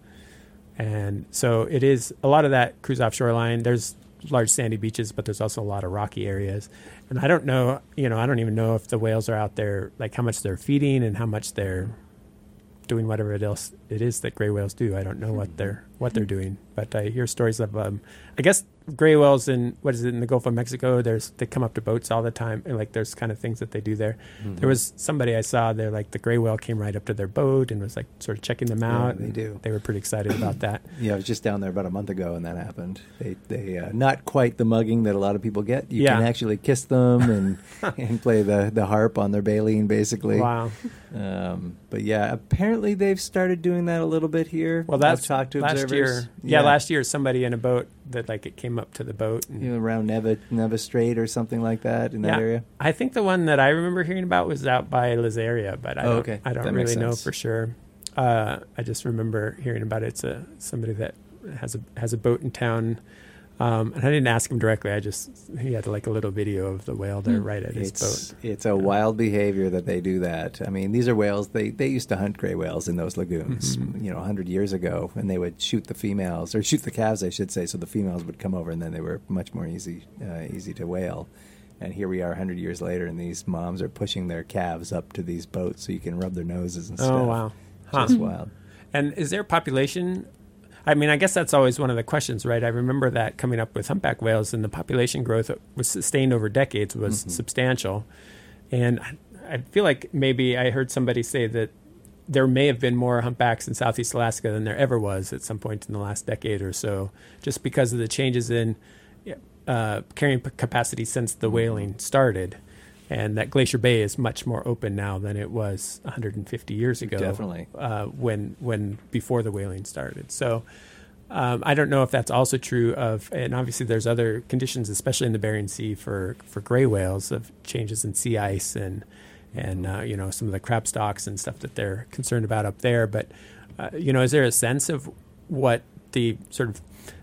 And so it is a lot of that Kruzof shoreline. There's large sandy beaches, but there's also a lot of rocky areas. And I don't know, you know, I don't even know if the whales are out there, like how much they're feeding and how much they're doing whatever it else it is that gray whales do. I don't know what they're what they're doing, but I hear stories of um, I guess gray whales in what is it in the Gulf of Mexico. There's they come up to boats all the time, and like there's kind of things that they do there. Mm-hmm. There was somebody I saw there, like the gray whale came right up to their boat and was like sort of checking them out. Yeah, they do. They were pretty excited about that. Yeah, I was just down there about a month ago, and that happened. They they uh, not quite the mugging that a lot of people get. You yeah. can actually kiss them and and play the the harp on their baleen, basically. Wow. Um, but yeah, apparently they've started doing that a little bit here. Well, that's I've talked to last observers. year. Yeah. yeah. last year somebody in a boat that like it came up to the boat and, you know, around Neva Neva Strait or something like that in yeah, that area. I think the one that I remember hearing about was out by Lazaria, but I oh, don't, okay. I don't that really know for sure. Uh, I just remember hearing about it. It's a somebody that has a has a boat in town um, and I didn't ask him directly. I just he had like a little video of the whale there hmm. right at his it's, boat. It's a wild behavior that they do that. I mean, these are whales. They they used to hunt gray whales in those lagoons, mm-hmm. you know, hundred years ago, and they would shoot the females or shoot the calves, I should say. So the females would come over, and then they were much more easy uh, easy to whale. And here we are, hundred years later, and these moms are pushing their calves up to these boats so you can rub their noses and oh, stuff. Oh wow, huh. just wild. And is there a population I mean, I guess that's always one of the questions, right? I remember that coming up with humpback whales, and the population growth was sustained over decades was mm-hmm. substantial. And I feel like maybe I heard somebody say that there may have been more humpbacks in Southeast Alaska than there ever was at some point in the last decade or so, just because of the changes in uh, carrying capacity since the whaling started and that Glacier Bay is much more open now than it was 150 years ago. Definitely, uh, when when before the whaling started. So, Um, I don't know if that's also true of, and obviously there's other conditions, especially in the Bering Sea for for gray whales, of changes in sea ice and and uh, you know some of the crab stocks and stuff that they're concerned about up there. But uh, you know, is there a sense of what the sort of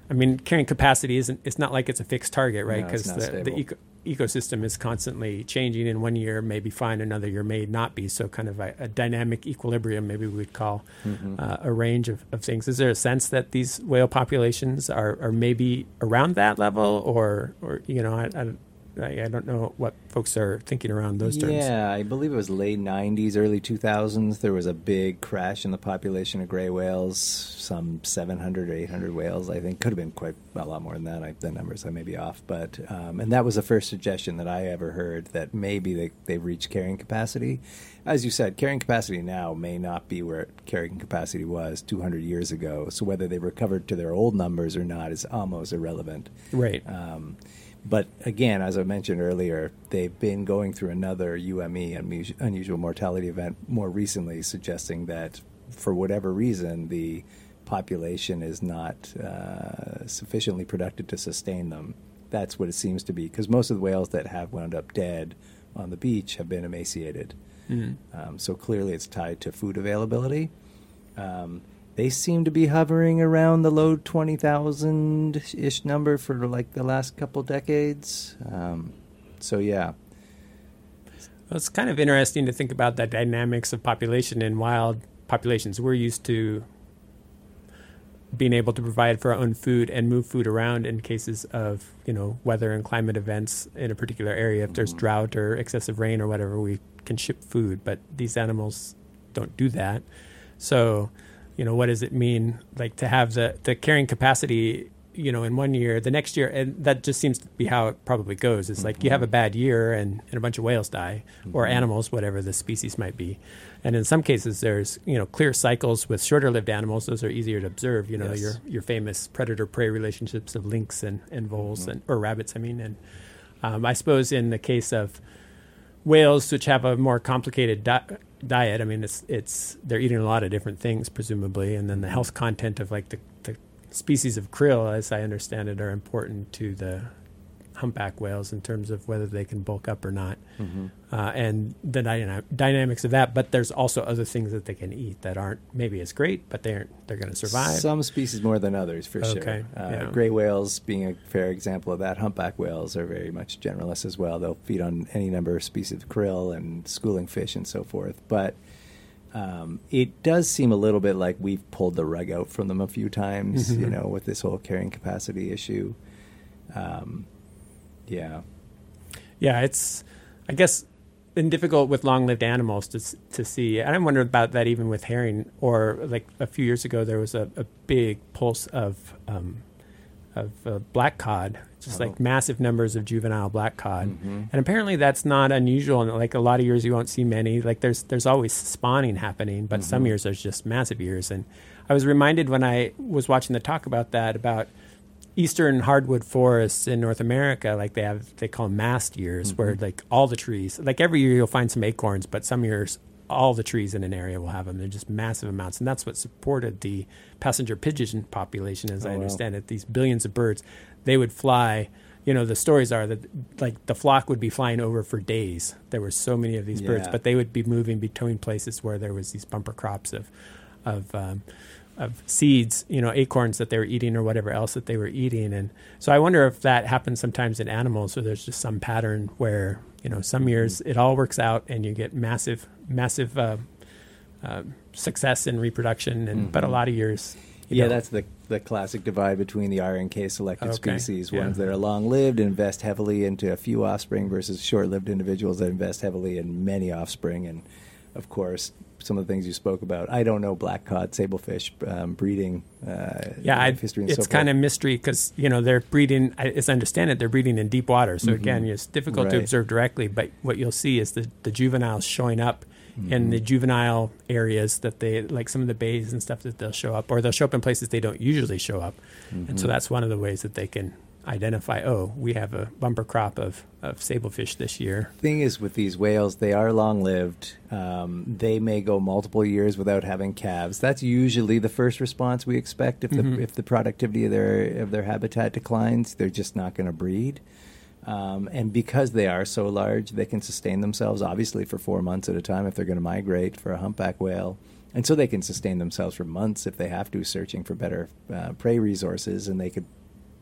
I mean, carrying capacity isn't. It's not like it's a fixed target, right? Because no, the, the eco, ecosystem is constantly changing. In one year, may be fine. Another year, may not be. So, kind of a, a dynamic equilibrium, maybe we would call mm-hmm. uh, a range of, of things. Is there a sense that these whale populations are, are maybe around that level, or, or you know, I, I, I, I, don't know what folks are thinking around those terms. Yeah, I believe it was late 90s, early 2000s. There was a big crash in the population of gray whales, some 700 or 800 whales, I think. Could have been quite a lot more than that. I, the numbers I may be off. but um, And that was the first suggestion that I ever heard that maybe they, they've reached carrying capacity. As you said, carrying capacity now may not be where carrying capacity was 200 years ago. So whether they recovered to their old numbers or not is almost irrelevant. Right. Um, but again, as I mentioned earlier, they've been going through another UME, unusual mortality event, more recently, suggesting that for whatever reason, the population is not uh, sufficiently productive to sustain them. That's what it seems to be, because most of the whales that have wound up dead on the beach have been emaciated. Mm-hmm. Um, so clearly, it's tied to food availability. Um, they seem to be hovering around the low 20,000 ish number for like the last couple decades. Um, so, yeah. Well, it's kind of interesting to think about the dynamics of population in wild populations. We're used to being able to provide for our own food and move food around in cases of you know weather and climate events in a particular area. If there's mm-hmm. drought or excessive rain or whatever, we can ship food. But these animals don't do that. So you know, what does it mean like to have the the carrying capacity, you know, in one year, the next year, and that just seems to be how it probably goes. It's mm-hmm. like you have a bad year and, and a bunch of whales die, mm-hmm. or animals, whatever the species might be. And in some cases, there's you know clear cycles with shorter lived animals. Those are easier to observe. You know, yes. your your famous predator prey relationships of lynx and and voles mm-hmm. and or rabbits. I mean, and um, I suppose in the case of whales, which have a more complicated di- diet. I mean, it's it's they're eating a lot of different things, presumably, and then the mm-hmm. health content of like the, the species of krill, as I understand it, are important to the humpback whales in terms of whether they can bulk up or not, mm-hmm. uh, and the dyna- dynamics of that. But there's also other things that they can eat that aren't maybe as great, but they're they're going to survive. Some species more than others, for okay. sure. Uh, yeah. Gray whales being a fair example of that. Humpback whales are very much generalists as well. They'll feed on any number of species of krill and schooling fish and so forth, but. Um, it does seem a little bit like we've pulled the rug out from them a few times, mm-hmm. you know, with this whole carrying capacity issue. Um, yeah. Yeah, it's, I guess, been difficult with long-lived animals to to see. And I wonder about that even with herring. Or like a few years ago, there was a, a big pulse of um, of uh, black cod, just oh. like massive numbers of juvenile black cod. Mm-hmm. And apparently, that's not unusual. And like a lot of years, you won't see many. Like there's there's always spawning happening, but mm-hmm. some years there's just massive years. And I was reminded when I was watching the talk about that about eastern hardwood forests in North America, like they have, they call them mast years, mm-hmm. where like all the trees, like every year you'll find some acorns, but some years all the trees in an area will have them. They're just massive amounts, and that's what supported the passenger pigeon population, as oh, I understand wow. it. These billions of birds, they would fly. You know, the stories are that like the flock would be flying over for days. There were so many of these yeah. birds, but they would be moving between places where there was these bumper crops of, of um, of seeds, you know, acorns that they were eating or whatever else that they were eating. And so I wonder if that happens sometimes in animals or there's just some pattern where, you know, some years it all works out and you get massive, massive uh, uh, success in reproduction. And, mm-hmm. but a lot of years, yeah, know. that's the the classic divide between the R and K selected okay. species, yeah. ones that are long lived and invest heavily into a few offspring versus short lived individuals that invest heavily in many offspring. And of course, some of the things you spoke about. I don't know black cod, sablefish um, breeding. Uh, yeah, I, history. it's so kind of mystery because you know they're breeding. As I understand it, they're breeding in deep water. So mm-hmm. again, it's difficult right. to observe directly. But what you'll see is the the juveniles showing up mm-hmm. in the juvenile areas that they like some of the bays and stuff that they'll show up, or they'll show up in places they don't usually show up. Mm-hmm. And so mm-hmm. that's one of the ways that they can identify, oh, we have a bumper crop of, of sablefish this year. Thing is, with these whales, they are long lived. Um, they may go multiple years without having calves. That's usually the first response we expect if the mm-hmm. if the productivity of their of their habitat declines. They're just not going to breed. Um, and because they are so large, they can sustain themselves obviously for four months at a time if they're going to migrate for a humpback whale. And so they can sustain themselves for months if they have to, searching for better uh, prey resources, and they could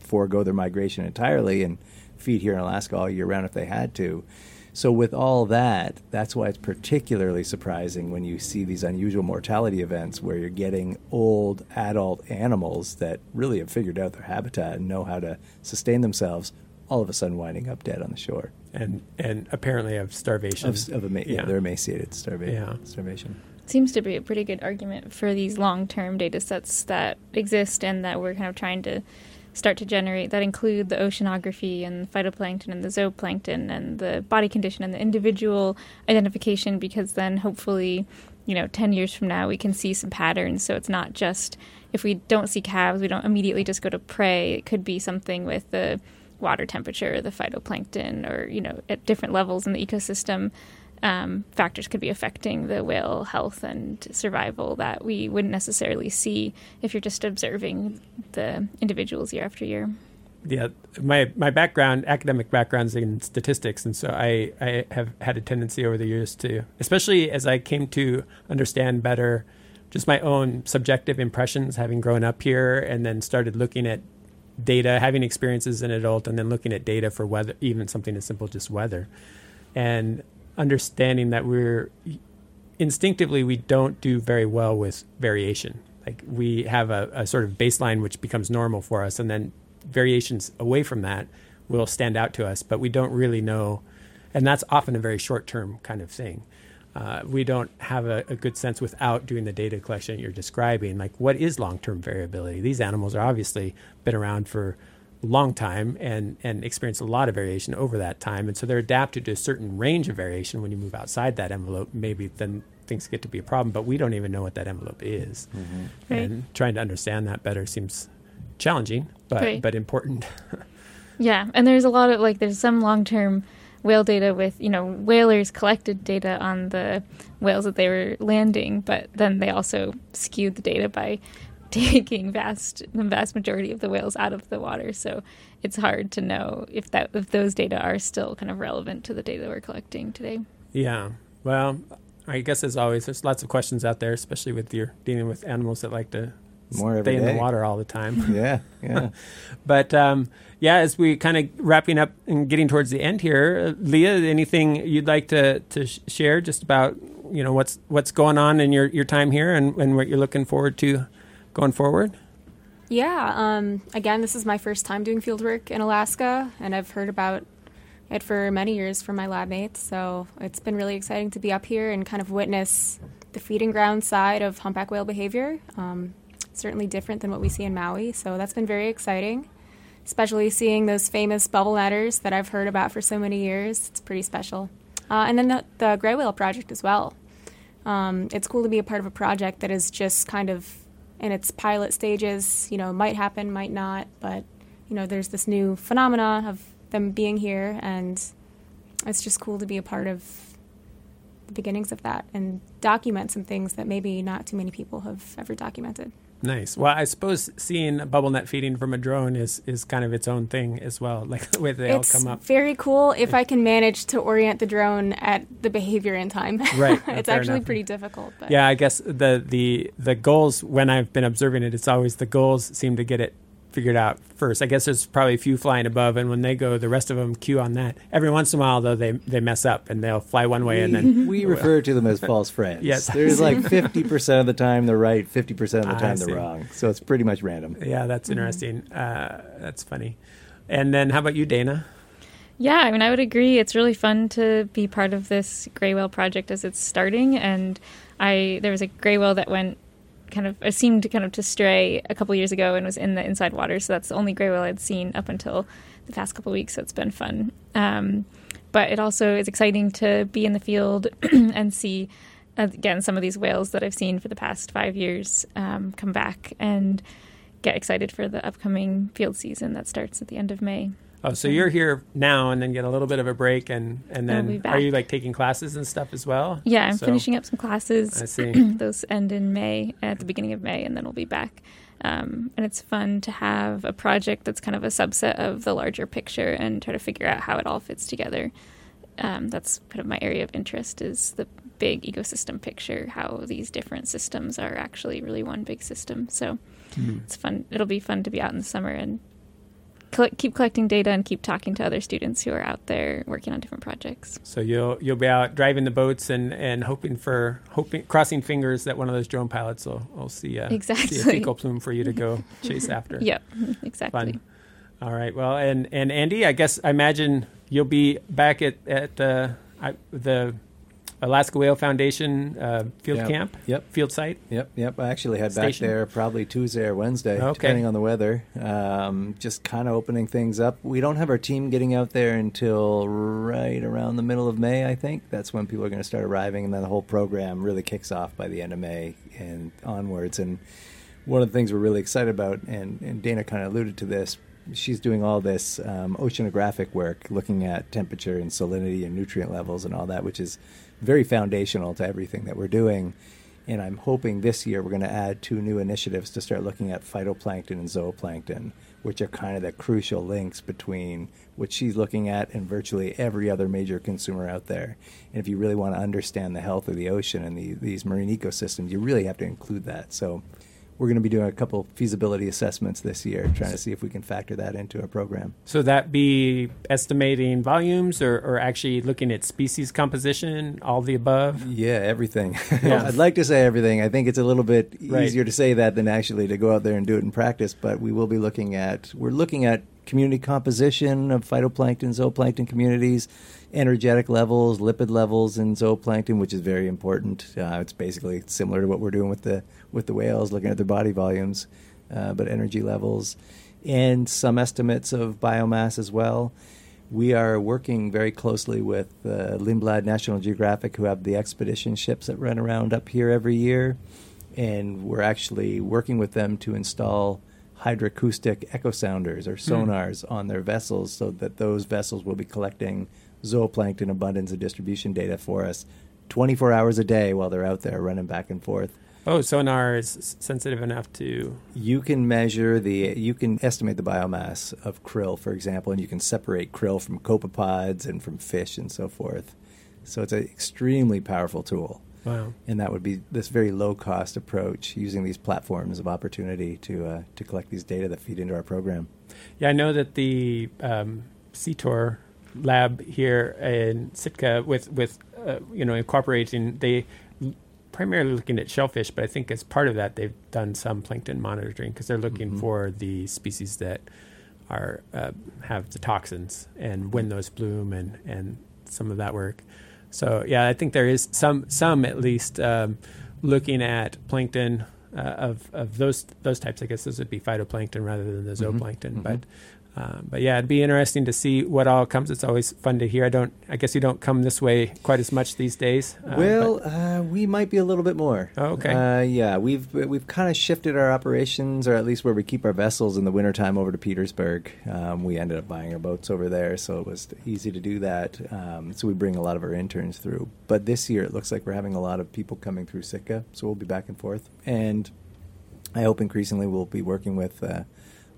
forego their migration entirely and feed here in Alaska all year round if they had to. So, with all that, that's why it's particularly surprising when you see these unusual mortality events where you're getting old adult animals that really have figured out their habitat and know how to sustain themselves all of a sudden winding up dead on the shore. And and apparently of starvation. Of, of ema- yeah. yeah. they're emaciated, starvation. Yeah. starvation. Seems to be a pretty good argument for these long term data sets that exist and that we're kind of trying to start to generate that include the oceanography and phytoplankton and the zooplankton and the body condition and the individual identification because then hopefully you know 10 years from now we can see some patterns. So it's not just if we don't see calves we don't immediately just go to prey. It could be something with the water temperature the phytoplankton or you know at different levels in the ecosystem um, factors could be affecting the whale health and survival that we wouldn't necessarily see if you're just observing the individuals year after year. Yeah, my my background, academic background's in statistics, and so I, I have had a tendency over the years to, especially as I came to understand better just my own subjective impressions having grown up here and then started looking at data, having experiences as an adult, and then looking at data for weather, even something as simple as just weather. And understanding that we're instinctively we don't do very well with variation. Like we have a, a, sort of baseline which becomes normal for us, and then variations away from that will stand out to us, but we don't really know, and that's often a very short term kind of thing. Uh, we don't have a, a, good sense without doing the data collection you're describing. Like, what is long term variability? These animals are obviously been around for long time and and experience a lot of variation over that time and so they're adapted to a certain range of variation when you move outside that envelope maybe then things get to be a problem but we don't even know what that envelope is mm-hmm. right. and trying to understand that better seems challenging but right. but important yeah and there's a lot of like there's some long-term whale data with you know whalers collected data on the whales that they were landing but then they also skewed the data by taking vast the vast majority of the whales out of the water. So it's hard to know if that if those data are still kind of relevant to the data we're collecting today. Yeah. Well, I guess as always, there's lots of questions out there, especially with your dealing with animals that like to More stay in the water all the time. yeah, yeah. but um, yeah, as we kind of wrapping up and getting towards the end here, Liah, anything you'd like to to share just about you know what's what's going on in your your time here and, and what you're looking forward to going forward? Yeah. Um, again, this is my first time doing field work in Alaska, and I've heard about it for many years from my lab mates. So it's been really exciting to be up here and kind of witness the feeding ground side of humpback whale behavior. Um, certainly different than what we see in Maui. So that's been very exciting, especially seeing those famous bubble netters that I've heard about for so many years. It's pretty special. Uh, and then the, the gray whale project as well. Um, it's cool to be a part of a project that is just kind of in its pilot stages. You know, might happen, might not, but you know, there's this new phenomena of them being here, and it's just cool to be a part of the beginnings of that and document some things that maybe not too many people have ever documented. Nice. Well, I suppose seeing bubble net feeding from a drone is, is kind of its own thing as well, like the way they it's all come up. very cool if I can manage to orient the drone at the behavior in time. Right. it's actually enough. pretty difficult. But. Yeah, I guess the, the the goals when I've been observing it, it's always the goals seem to get it figured out first. I guess there's probably a few flying above, and when they go, the rest of them queue on that. Every once in a while, though, they they mess up and they'll fly one way, and then we refer to them as false friends. yes, there's like fifty percent of the time they're right, fifty percent of the time they're wrong. So it's pretty much random. Yeah, that's mm-hmm. interesting. Mm-hmm. Uh, that's funny. And then, how about you, Dana? Yeah, I mean, I would agree. It's really fun to be part of this gray whale project as it's starting, and I there was a gray whale that went kind of seemed to kind of to stray a couple years ago and was in the inside water. So that's the only gray whale I'd seen up until the past couple weeks. So it's been fun. Um, but it also is exciting to be in the field and see again some of these whales that I've seen for the past five years um, come back and get excited for the upcoming field season that starts at the end of May. Oh, so you're here now and then get a little bit of a break and and then are you like taking classes and stuff as well? Yeah, I'm so, finishing up some classes. I see. Those end in May at the beginning of May, and then we'll be back. Um, and it's fun to have a project that's kind of a subset of the larger picture and try to figure out how it all fits together. Um, that's kind of my area of interest is the big ecosystem picture, how these different systems are actually really one big system. So mm-hmm. it's fun. It'll be fun to be out in the summer and keep collecting data and keep talking to other students who are out there working on different projects. So you'll you'll be out driving the boats and, and hoping for hoping crossing fingers that one of those drone pilots will, will see a exactly see a fecal plume for you to go chase after. Yep, exactly. Fun. All right. Well, and and Andy, I guess I imagine you'll be back at at uh, I, the Alaska Whale Foundation uh, field yep. camp. Yep. Field site. Yep. Yep. I actually head Station. back there probably Tuesday or Wednesday, okay. depending on the weather. Um, just kind of opening things up. We don't have our team getting out there until right around the middle of May. I think that's when people are going to start arriving, and then the whole program really kicks off by the end of May and onwards. And one of the things we're really excited about, and, and Dana kind of alluded to this, she's doing all this um, oceanographic work, looking at temperature and salinity and nutrient levels and all that, which is very foundational to everything that we're doing. And I'm hoping this year we're going to add two new initiatives to start looking at phytoplankton and zooplankton, which are kind of the crucial links between what she's looking at and virtually every other major consumer out there. And if you really want to understand the health of the ocean and the, these marine ecosystems, you really have to include that. So we're going to be doing a couple feasibility assessments this year, trying to see if we can factor that into a program. So that be estimating volumes, or, or actually looking at species composition, all the above. Yeah, everything. Yeah. I'd like to say everything. I think it's a little bit right. easier to say that than actually to go out there and do it in practice. But we will be looking at we're looking at community composition of phytoplankton, zooplankton communities, energetic levels, lipid levels in zooplankton, which is very important. Uh, it's basically similar to what we're doing with the with the whales, looking at their body volumes, uh, but energy levels, and some estimates of biomass as well. We are working very closely with uh, Lindblad National Geographic, who have the expedition ships that run around up here every year, and we're actually working with them to install hydroacoustic echo sounders or hmm. sonars mm. on their vessels so that those vessels will be collecting zooplankton abundance and distribution data for us 24 hours a day while they're out there running back and forth. Oh, sonar is sensitive enough to. You can measure the, you can estimate the biomass of krill, for example, and you can separate krill from copepods and from fish and so forth. So it's an extremely powerful tool. Wow. And that would be this very low cost approach using these platforms of opportunity to, uh, to collect these data that feed into our program. Yeah, I know that the um, SEATOR lab here in Sitka with, with uh, you know, incorporating, they primarily looking at shellfish, but I think as part of that, they've done some plankton monitoring because they're looking mm-hmm. for the species that are uh, have the toxins and when those bloom and, and some of that work. So yeah, I think there is some some at least um, looking at plankton uh, of of those those types. I guess those would be phytoplankton rather than the mm-hmm. zooplankton. Mm-hmm. But um, but yeah, it'd be interesting to see what all comes. It's always fun to hear. I don't. I guess you don't come this way quite as much these days. Uh, well, uh, we might be a little bit more. Oh, okay. Uh, yeah, we've we've kind of shifted our operations, or at least where we keep our vessels in the wintertime, over to Petersburg. Um, we ended up buying our boats over there, so it was easy to do that. Um, so we bring a lot of our interns through. But this year, it looks like we're having a lot of people coming through Sitka, so we'll be back and forth. And I hope increasingly we'll be working with uh,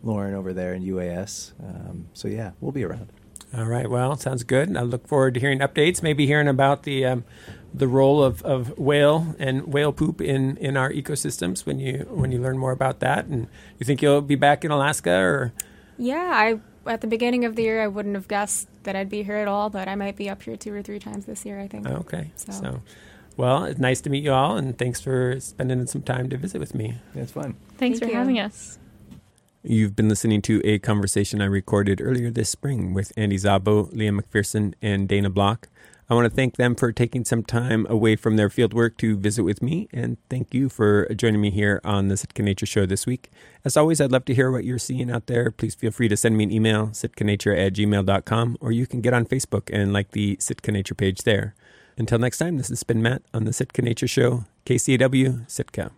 Lauren over there in UAS. Um, so yeah, we'll be around. All right. Well, sounds good. I look forward to hearing updates. Maybe hearing about the um, the role of, of whale and whale poop in, in our ecosystems when you when you learn more about that. And you think you'll be back in Alaska or? Yeah, I at the beginning of the year I wouldn't have guessed that I'd be here at all, but I might be up here two or three times this year. I think. Okay. So. so well, it's nice to meet you all, and thanks for spending some time to visit with me. It's fun. Thanks Thank for you. having us. You've been listening to a conversation I recorded earlier this spring with Andy Szabo, Liah McPherson, and Dana Bloch. I want to thank them for taking some time away from their fieldwork to visit with me, and thank you for joining me here on the Sitka Nature Show this week. As always, I'd love to hear what you're seeing out there. Please feel free to send me an email, sitkanature at gmail.com, or you can get on Facebook and like the Sitka Nature page there. Until next time, this has been Matt on the Sitka Nature Show, KCAW, Sitka.